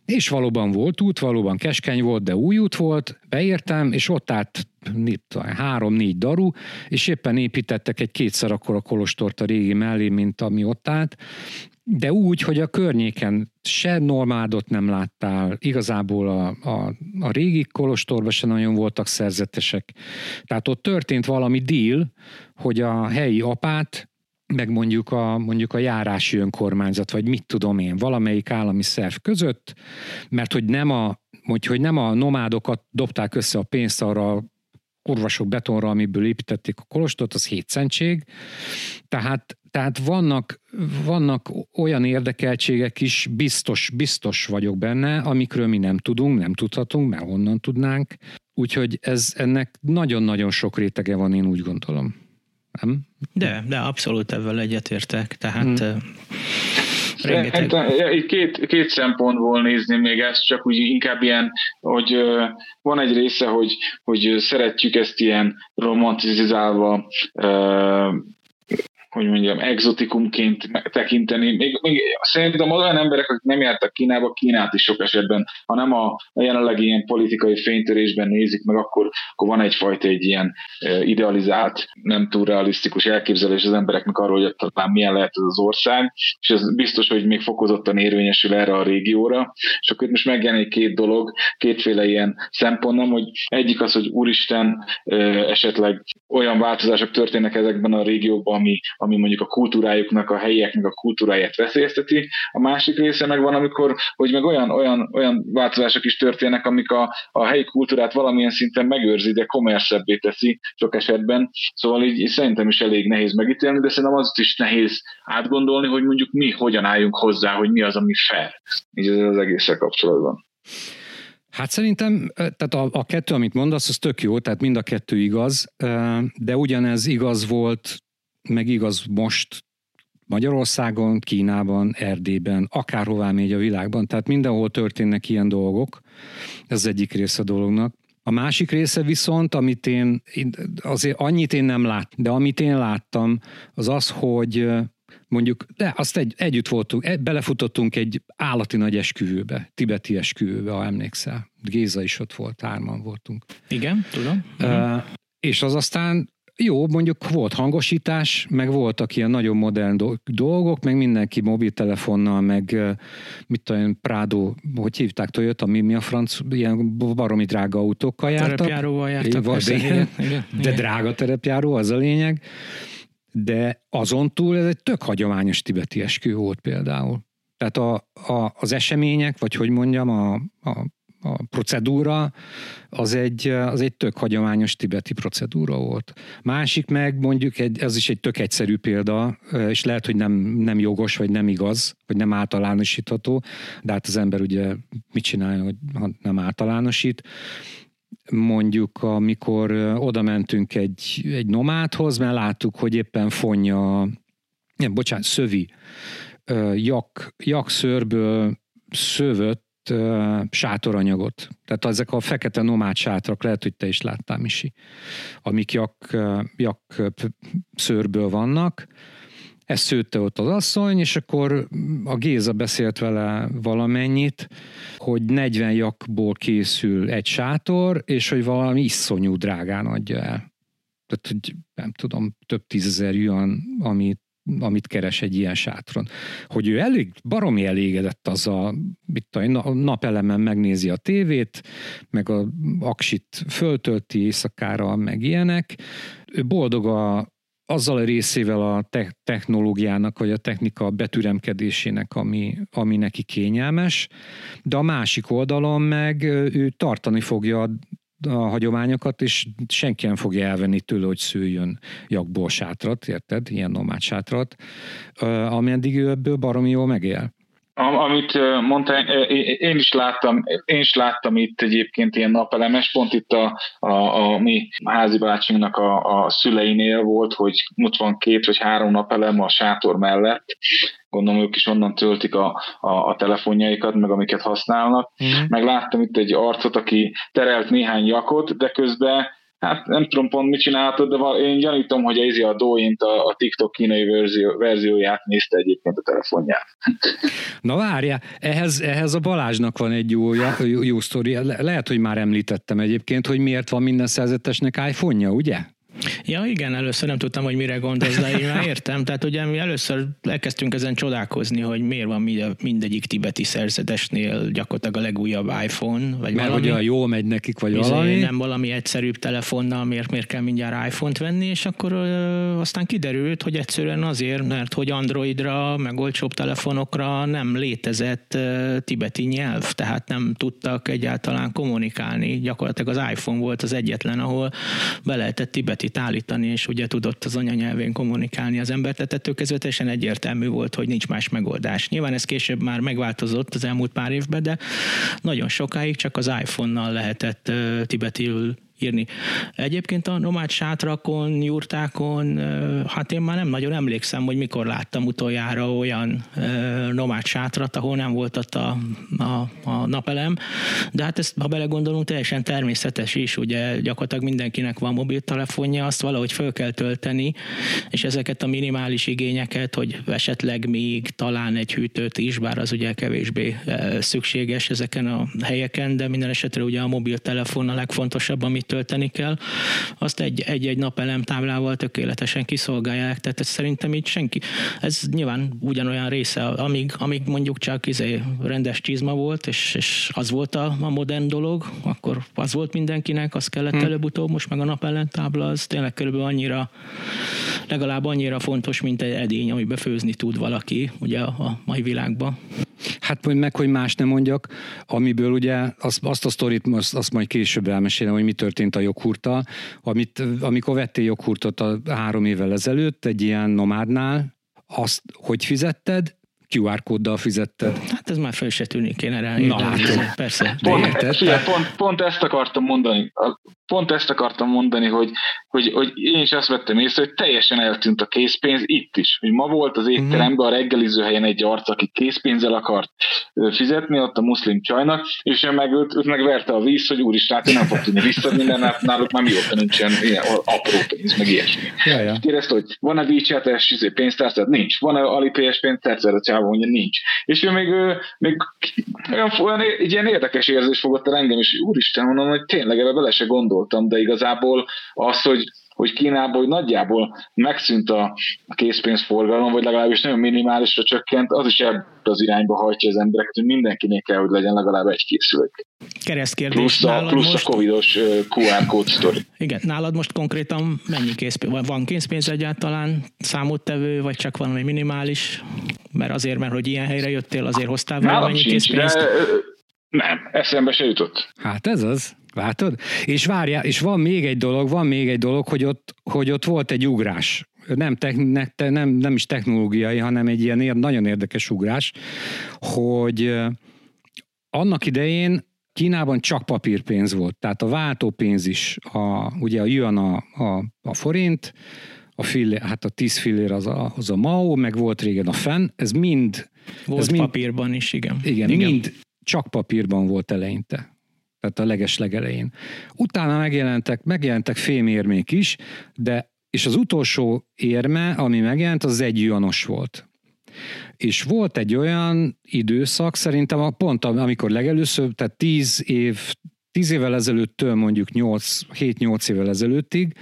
És valóban volt út, valóban keskeny volt, de új út volt, beértem, és ott állt három-négy daru, és éppen építettek egy kétszer akkor a kolostort a régi mellé, mint ami ott állt, de úgy, hogy a környéken se normádot nem láttál, igazából a, a, a régi kolostorban se nagyon voltak szerzetesek. Tehát ott történt valami deal, hogy a helyi apát meg mondjuk a, mondjuk a járási önkormányzat, vagy mit tudom én, valamelyik állami szerv között, mert hogy nem a, hogy, hogy nem a nomádokat dobták össze a pénzt arra kurvasok betonra, amiből építették a kolostort, az hétszentség. Tehát, tehát vannak, vannak olyan érdekeltségek is, biztos, biztos vagyok benne, amikről mi nem tudunk, nem tudhatunk, mert honnan tudnánk. Úgyhogy ez ennek nagyon-nagyon sok rétege van, én úgy gondolom. Nem? De, de abszolút ebben egyetértek. Tehát hmm. Rengeteg. Hát, két, két szempontból nézni még ezt, csak úgy inkább ilyen, hogy van egy része, hogy, hogy szeretjük ezt ilyen romantizálva hogy mondjam, exotikumként tekinteni. Még, még szerintem olyan emberek, akik nem jártak Kínába, Kínát is sok esetben, ha nem a, a jelenlegi ilyen politikai fénytörésben nézik meg, akkor, akkor van egyfajta egy ilyen idealizált, nem túl realisztikus elképzelés az embereknek arról, hogy talán milyen lehet ez az ország, és ez biztos, hogy még fokozottan érvényesül erre a régióra. És akkor itt most megjelenik két dolog, kétféle ilyen szempont, nem, hogy egyik az, hogy úristen, esetleg olyan változások történnek ezekben a régiókban, ami, ami mondjuk a kultúrájuknak, a helyieknek a kultúráját veszélyezteti. A másik része meg van, amikor, hogy meg olyan, olyan, olyan változások is történnek, amik a, a helyi kultúrát valamilyen szinten megőrzi, de kommerszebbé teszi sok esetben. Szóval így, így szerintem is elég nehéz megítélni, de szerintem az is nehéz átgondolni, hogy mondjuk mi hogyan álljunk hozzá, hogy mi az, ami fair. Így ez az egészszel kapcsolatban. Hát szerintem, tehát a, a kettő, amit mondasz, az tök jó, tehát mind a kettő igaz, de ugyanez igaz volt meg igaz most Magyarországon, Kínában, Erdélyben, akárhová megy a világban, tehát mindenhol történnek ilyen dolgok, ez az egyik része a dolognak. A másik része viszont, amit én, azért annyit én nem lát, de amit én láttam, az az, hogy mondjuk, de azt egy, együtt voltunk, e, belefutottunk egy állati nagy esküvőbe, tibeti esküvőbe, ha emlékszel. Géza is ott volt, hárman voltunk. Igen, tudom. Uh, és az aztán jó, mondjuk volt hangosítás, meg voltak ilyen nagyon modern dolgok, meg mindenki mobiltelefonnal, meg mit tudom, Prado, hogy hívták Toyota, mi, mi a franc, ilyen baromi drága autókkal jártak. Terepjáróval jártak. Éva, persze, igen, igen, de drága terepjáró, az a lényeg. De azon túl ez egy tök hagyományos tibeti eskü volt például. Tehát a, a, az események, vagy hogy mondjam, a, a a procedúra, az egy, az egy tök hagyományos tibeti procedúra volt. Másik meg mondjuk, egy, ez is egy tök egyszerű példa, és lehet, hogy nem, nem jogos, vagy nem igaz, vagy nem általánosítható, de hát az ember ugye mit csinálja, hogy nem általánosít. Mondjuk, amikor oda mentünk egy, egy nomádhoz, mert láttuk, hogy éppen fonja, nem, bocsánat, szövi, jak, jakszőrből szövött sátoranyagot. Tehát ezek a fekete nomád sátrak, lehet, hogy te is láttál, Misi, amik jak, jak szőrből vannak. Ezt szőtte ott az asszony, és akkor a Géza beszélt vele valamennyit, hogy 40 jakból készül egy sátor, és hogy valami iszonyú drágán adja el. Tehát, hogy nem tudom, több tízezer jön, amit amit keres egy ilyen sátron. Hogy ő elég, baromi elégedett az a, mit tudom, napelemen megnézi a tévét, meg a aksit föltölti éjszakára, meg ilyenek. Ő boldog a, azzal a részével a te- technológiának, vagy a technika betüremkedésének, ami, ami neki kényelmes, de a másik oldalon meg ő tartani fogja a hagyományokat, és senki nem fogja elvenni tőle, hogy szüljön jakból sátrat, érted? Ilyen nomád sátrat, ameddig ő ebből baromi jól megél. Amit mondtál, én is láttam, én is láttam itt egyébként ilyen napelemes, pont itt a, a, a mi házi bácsinknak a, a szüleinél volt, hogy ott van két vagy három napelem a sátor mellett, gondolom ők is onnan töltik a, a, a telefonjaikat, meg amiket használnak. Mm. Meg láttam itt egy arcot, aki terelt néhány jakot, de közben Hát nem tudom pont mit csináltad, de én gyanítom, hogy ez a Doint a, a TikTok kínai verzió, verzióját nézte egyébként a telefonját. Na várja, ehhez, ehhez a Balázsnak van egy jó, jó, jó sztori. Le, lehet, hogy már említettem egyébként, hogy miért van minden szerzetesnek iPhone-ja, ugye? Ja, igen, először nem tudtam, hogy mire gondolsz, de én már értem. Tehát ugye mi először elkezdtünk ezen csodálkozni, hogy miért van mindegyik tibeti szerzetesnél gyakorlatilag a legújabb iPhone, vagy Mert valami. ugye jól megy nekik, vagy izé, valami. Nem valami egyszerűbb telefonnal, miért, miért kell mindjárt iPhone-t venni, és akkor ö, aztán kiderült, hogy egyszerűen azért, mert hogy Androidra, meg olcsóbb telefonokra nem létezett ö, tibeti nyelv, tehát nem tudtak egyáltalán kommunikálni. Gyakorlatilag az iPhone volt az egyetlen, ahol be lehetett tibeti tibetit állítani, és ugye tudott az anyanyelvén kommunikálni az ember, tehát ettől kezdve teljesen egyértelmű volt, hogy nincs más megoldás. Nyilván ez később már megváltozott az elmúlt pár évben, de nagyon sokáig csak az iPhone-nal lehetett tibetiül írni. Egyébként a nomád sátrakon, jurtákon, hát én már nem nagyon emlékszem, hogy mikor láttam utoljára olyan nomád sátrat, ahol nem volt ott a, a, a napelem, de hát ezt, ha belegondolunk, teljesen természetes is, ugye gyakorlatilag mindenkinek van mobiltelefonja, azt valahogy föl kell tölteni, és ezeket a minimális igényeket, hogy esetleg még talán egy hűtőt is, bár az ugye kevésbé szükséges ezeken a helyeken, de minden esetre ugye a mobiltelefon a legfontosabb, amit tölteni kell, azt egy-egy napelem táblával tökéletesen kiszolgálják, tehát ez szerintem így senki. Ez nyilván ugyanolyan része, amíg, amíg mondjuk csak izé rendes csizma volt, és, és az volt a, a modern dolog, akkor az volt mindenkinek, az kellett hmm. előbb-utóbb, most meg a napellen tábla, az tényleg körülbelül annyira, legalább annyira fontos, mint egy edény, amiben főzni tud valaki, ugye a mai világban. Hát meg, hogy más nem mondjak, amiből ugye azt, azt a sztorit azt, azt majd később elmesélem, hogy mi történt a joghurta. Amit, amikor vettél joghurtot a három évvel ezelőtt egy ilyen nomádnál, azt hogy fizetted, QR kóddal fizetted. Hát ez már fel se tűnik, én erre Na, hát, persze. Pont, érted, pont, pont, ezt akartam mondani. Pont ezt akartam mondani, hogy, hogy, hogy én is azt vettem észre, hogy teljesen eltűnt a készpénz itt is. Hogy ma volt az étteremben a reggeliző helyen egy arc, aki készpénzzel akart fizetni ott a muszlim csajnak, és ő meg, őt, őt megverte a víz, hogy úristen, hát én nem fog tudni visszadni, mert náluk már mióta nincsen ilyen apró pénz, meg ilyesmi. Ja, ja. Kérdezte, hogy van-e WeChat-es izé, pénztárcát? Nincs. Van-e Alipay-es pénztárcát? A csávó mondja, nincs. És ő még, még olyan, olyan egy ilyen érdekes érzés fogott el engem, és úristen, mondom, hogy tényleg ebbe bele se gondoltam, de igazából az, hogy hogy Kínában hogy nagyjából megszűnt a készpénzforgalom, vagy legalábbis nagyon minimálisra csökkent, az is ebbe az irányba hajtja az embereket, hogy mindenkinek kell, hogy legyen legalább egy készülék. Keresztkérdés. Plusz a, plusz most... a covidos QR kód sztori. Igen, nálad most konkrétan mennyi készpénz, van készpénz egyáltalán számottevő, vagy csak valami minimális? Mert azért, mert hogy ilyen helyre jöttél, azért hoztál valamennyi készpénzt? De, nem, eszembe se jutott. Hát ez az. Látod? És várja, és van még egy dolog, van még egy dolog, hogy ott, hogy ott volt egy ugrás. Nem, techn, nem, nem is technológiai, hanem egy ilyen nagyon érdekes ugrás, hogy annak idején Kínában csak papírpénz volt, tehát a váltópénz is, a, ugye a yuan a, a, a forint, a fillér, hát a tíz fillér az a, az a Mao, meg volt régen a fenn, ez mind... Volt ez mind, papírban is, igen. Igen, igen, mind csak papírban volt eleinte tehát a leges legelején. Utána megjelentek, megjelentek fémérmék is, de és az utolsó érme, ami megjelent, az egy juanos volt. És volt egy olyan időszak, szerintem pont amikor legelőször, tehát tíz év, tíz évvel ezelőttől mondjuk 7-8 évvel ezelőttig,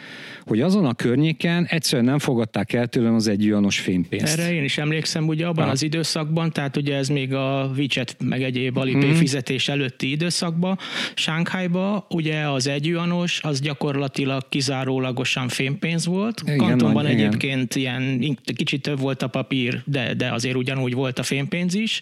hogy azon a környéken egyszerűen nem fogadták el tőlem az egy juanos fénypénzt. Erre én is emlékszem, ugye abban ha. az időszakban, tehát ugye ez még a WeChat meg egyéb Alipay hmm. fizetés előtti időszakban, Sánkhájba ugye az egy az gyakorlatilag kizárólagosan fénypénz volt. Igen, Kantonban nagy, egyébként igen. ilyen kicsit több volt a papír, de, de azért ugyanúgy volt a fénypénz is,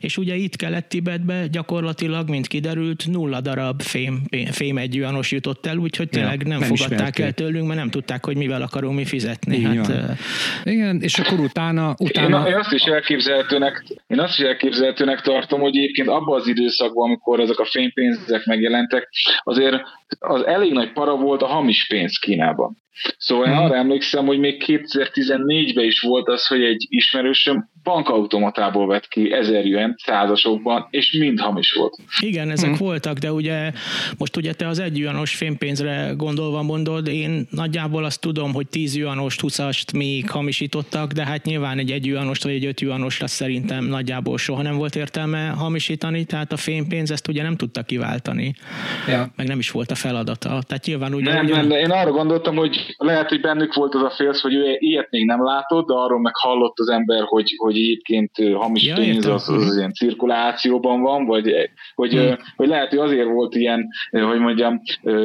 és ugye itt kelet-Tibetbe gyakorlatilag, mint kiderült, nulla darab fém, fém egy juanos jutott el, úgyhogy tényleg ja, nem, nem fogadták el tőlünk, mert nem tudták, hogy mivel akarunk mi fizetni. Így hát. Igen, és akkor utána... utána... Én, én, azt is elképzelhetőnek, én azt is elképzelhetőnek tartom, hogy egyébként abban az időszakban, amikor ezek a fénypénzek megjelentek, azért az elég nagy para volt a hamis pénz Kínában. Szóval én hmm. arra emlékszem, hogy még 2014-ben is volt az, hogy egy ismerősöm bankautomatából vett ki ezer yuan százasokban, és mind hamis volt. Igen, ezek hmm. voltak, de ugye most ugye te az egy juanos fénypénzre gondolva mondod, én nagyjából azt tudom, hogy 10 juanost, 20-ast még hamisítottak, de hát nyilván egy egy juanost vagy egy 5 juanost azt szerintem nagyjából soha nem volt értelme hamisítani, tehát a fénypénz ezt ugye nem tudta kiváltani, ja. meg nem is volt a feladata. Tehát nyilván ugye... Nem, ugyan... nem, én arra gondoltam, hogy lehet, hogy bennük volt az a félsz, hogy ő ilyet még nem látott, de arról meg hallott az ember, hogy, hogy egyébként hamis ja, pénz az, az, az ilyen cirkulációban van, vagy hogy, hmm. hogy lehet, hogy azért volt ilyen, hogy mondjam,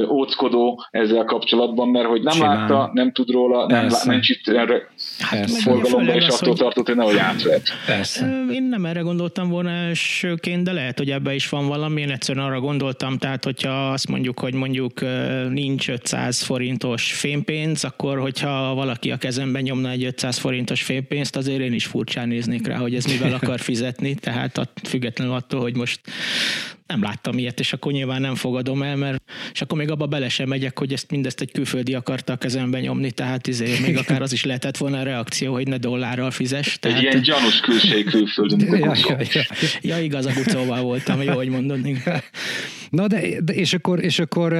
óckodó ezzel kapcsolatban, mert hogy nem Simán. látta, nem tud róla, nem, lá, nincs itt erre hát, forgalomban, és attól hogy... tartott, hogy nehogy átvett. Persze. Én nem erre gondoltam volna elsőként, de lehet, hogy ebbe is van valami. Én egyszerűen arra gondoltam, tehát hogyha azt mondjuk, hogy mondjuk nincs 500 forintos fénypénz, akkor hogyha valaki a kezemben nyomna egy 500 forintos fénypénzt, azért én is furcsán néznék rá, hogy ez mivel akar fizetni, tehát függetlenül attól, hogy most nem láttam ilyet, és akkor nyilván nem fogadom el, mert és akkor még abba bele sem megyek, hogy ezt mindezt egy külföldi akarta a kezembe nyomni, tehát izé, még akár az is lehetett volna a reakció, hogy ne dollárral fizes. Tehát... Egy ilyen gyanús külség külföldi. ja, ja, ja, ja, igaz, a bucóval voltam, jó, hogy mondod. Na de, de és akkor, és akkor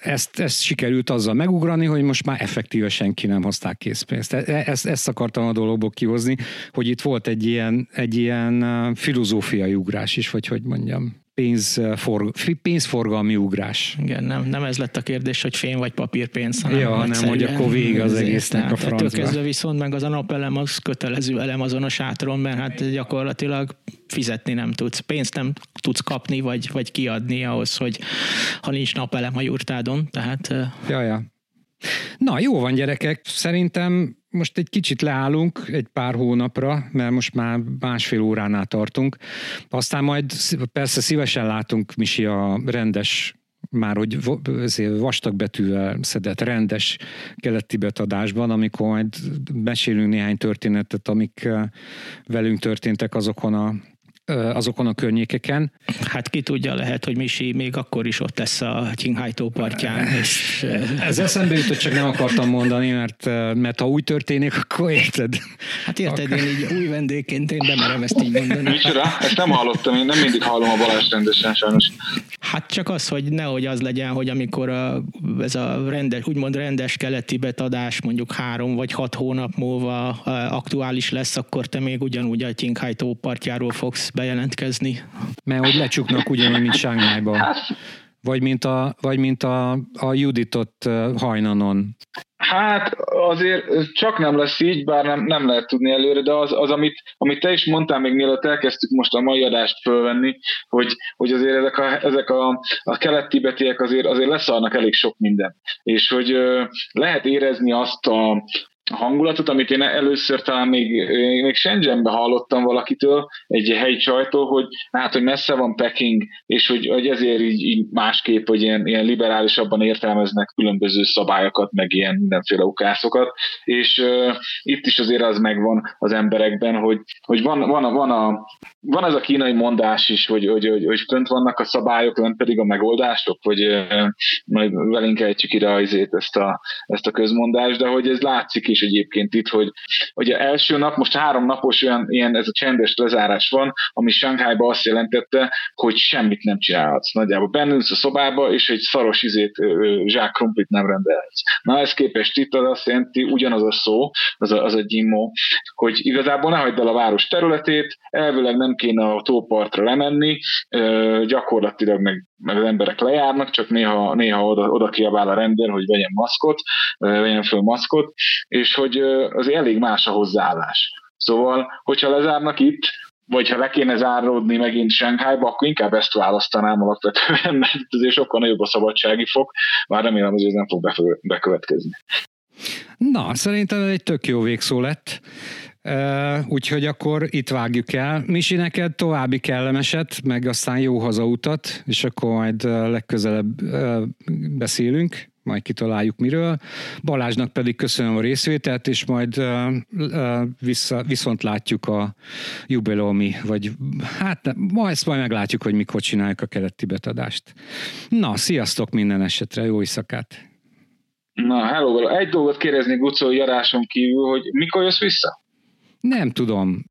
ezt, ezt sikerült azzal megugrani, hogy most már effektíve senki nem hozták készpénzt. E, e, ezt, ezt akartam a dologból kihozni, hogy itt volt egy ilyen, egy ilyen filozófiai ugrás is, vagy hogy mondjam pénzforg, pénzforgalmi ugrás. Igen, nem, nem ez lett a kérdés, hogy fém vagy papírpénz, hanem ja, nem, hogy akkor vége az egésznek a francba. kezdve viszont meg az a napelem az kötelező elem azon a sátron, mert hát gyakorlatilag fizetni nem tudsz, pénzt nem tudsz kapni, vagy, vagy kiadni ahhoz, hogy ha nincs napelem a jurtádon, tehát... Ja, ja. Na, jó van gyerekek, szerintem most egy kicsit leállunk egy pár hónapra, mert most már másfél óránál tartunk. Aztán majd persze szívesen látunk Misi a rendes már hogy vastag betűvel szedett rendes keleti betadásban, amikor majd mesélünk néhány történetet, amik velünk történtek azokon a azokon a környékeken. Hát ki tudja, lehet, hogy Misi még akkor is ott lesz a Qinghai tó partján. És... Ez eszembe jutott, csak nem akartam mondani, mert, mert ha úgy történik, akkor érted. Hát érted, akkor... én így új vendégként én bemerem ezt így mondani. Micsoda? Ezt nem hallottam, én nem mindig hallom a Balázs rendesen sajnos. Hát csak az, hogy nehogy az legyen, hogy amikor a, ez a rendes, úgymond rendes keleti betadás mondjuk három vagy hat hónap múlva aktuális lesz, akkor te még ugyanúgy a Qinghai tó partjáról fogsz bejelentkezni. Mert hogy lecsuknak ugyanúgy, mint Sánghájban. Vagy mint a, vagy mint a, a Juditot hajnanon. Hát azért csak nem lesz így, bár nem, nem lehet tudni előre, de az, az amit, amit te is mondtál még mielőtt elkezdtük most a mai adást fölvenni, hogy, hogy azért ezek a, ezek a, a kelet-tibetiek azért, azért leszarnak elég sok minden. És hogy ö, lehet érezni azt a, hangulatot, amit én először talán még, még Shenzhenbe hallottam valakitől, egy helyi csajtól, hogy hát, hogy messze van Peking, és hogy, hogy ezért így, így másképp, hogy ilyen, ilyen liberálisabban értelmeznek különböző szabályokat, meg ilyen mindenféle ukászokat, és uh, itt is azért az megvan az emberekben, hogy, hogy van, van, a, van, a, van ez a kínai mondás is, hogy, hogy, hogy, hogy fönt vannak a szabályok, ön pedig a megoldások, hogy uh, majd velünk ejtjük ide azért ezt a, ezt a közmondást, de hogy ez látszik is egyébként itt, hogy, a első nap, most három napos olyan, ilyen ez a csendes lezárás van, ami Shanghaiba azt jelentette, hogy semmit nem csinálhatsz. Nagyjából bennülsz a szobába, és egy szaros izét, zsák krumplit nem rendelhetsz. Na ez képest itt az azt jelenti, ugyanaz a szó, az a, az a gyimó, hogy igazából ne hagyd el a város területét, elvileg nem kéne a tópartra lemenni, gyakorlatilag meg, meg az emberek lejárnak, csak néha, néha oda, oda kiabál a rendőr, hogy vegyen maszkot, vegyen föl maszkot, és hogy az elég más a hozzáállás. Szóval, hogyha lezárnak itt, vagy ha le kéne záródni megint Shanghaiba, akkor inkább ezt választanám alapvetően, mert azért sokkal nagyobb a szabadsági fok, már remélem, hogy ez nem fog bekövetkezni. Na, szerintem ez egy tök jó végszó lett. Uh, úgyhogy akkor itt vágjuk el. Misi, neked további kellemeset, meg aztán jó hazautat, és akkor majd legközelebb uh, beszélünk majd kitaláljuk miről. Balázsnak pedig köszönöm a részvételt, és majd uh, uh, vissza, viszont látjuk a jubileumi, vagy hát ma ezt majd meglátjuk, hogy mikor csináljuk a keleti betadást. Na, sziasztok minden esetre, jó éjszakát! Na, hello, egy dolgot kérdezni Gucó jaráson kívül, hogy mikor jössz vissza? Nem tudom.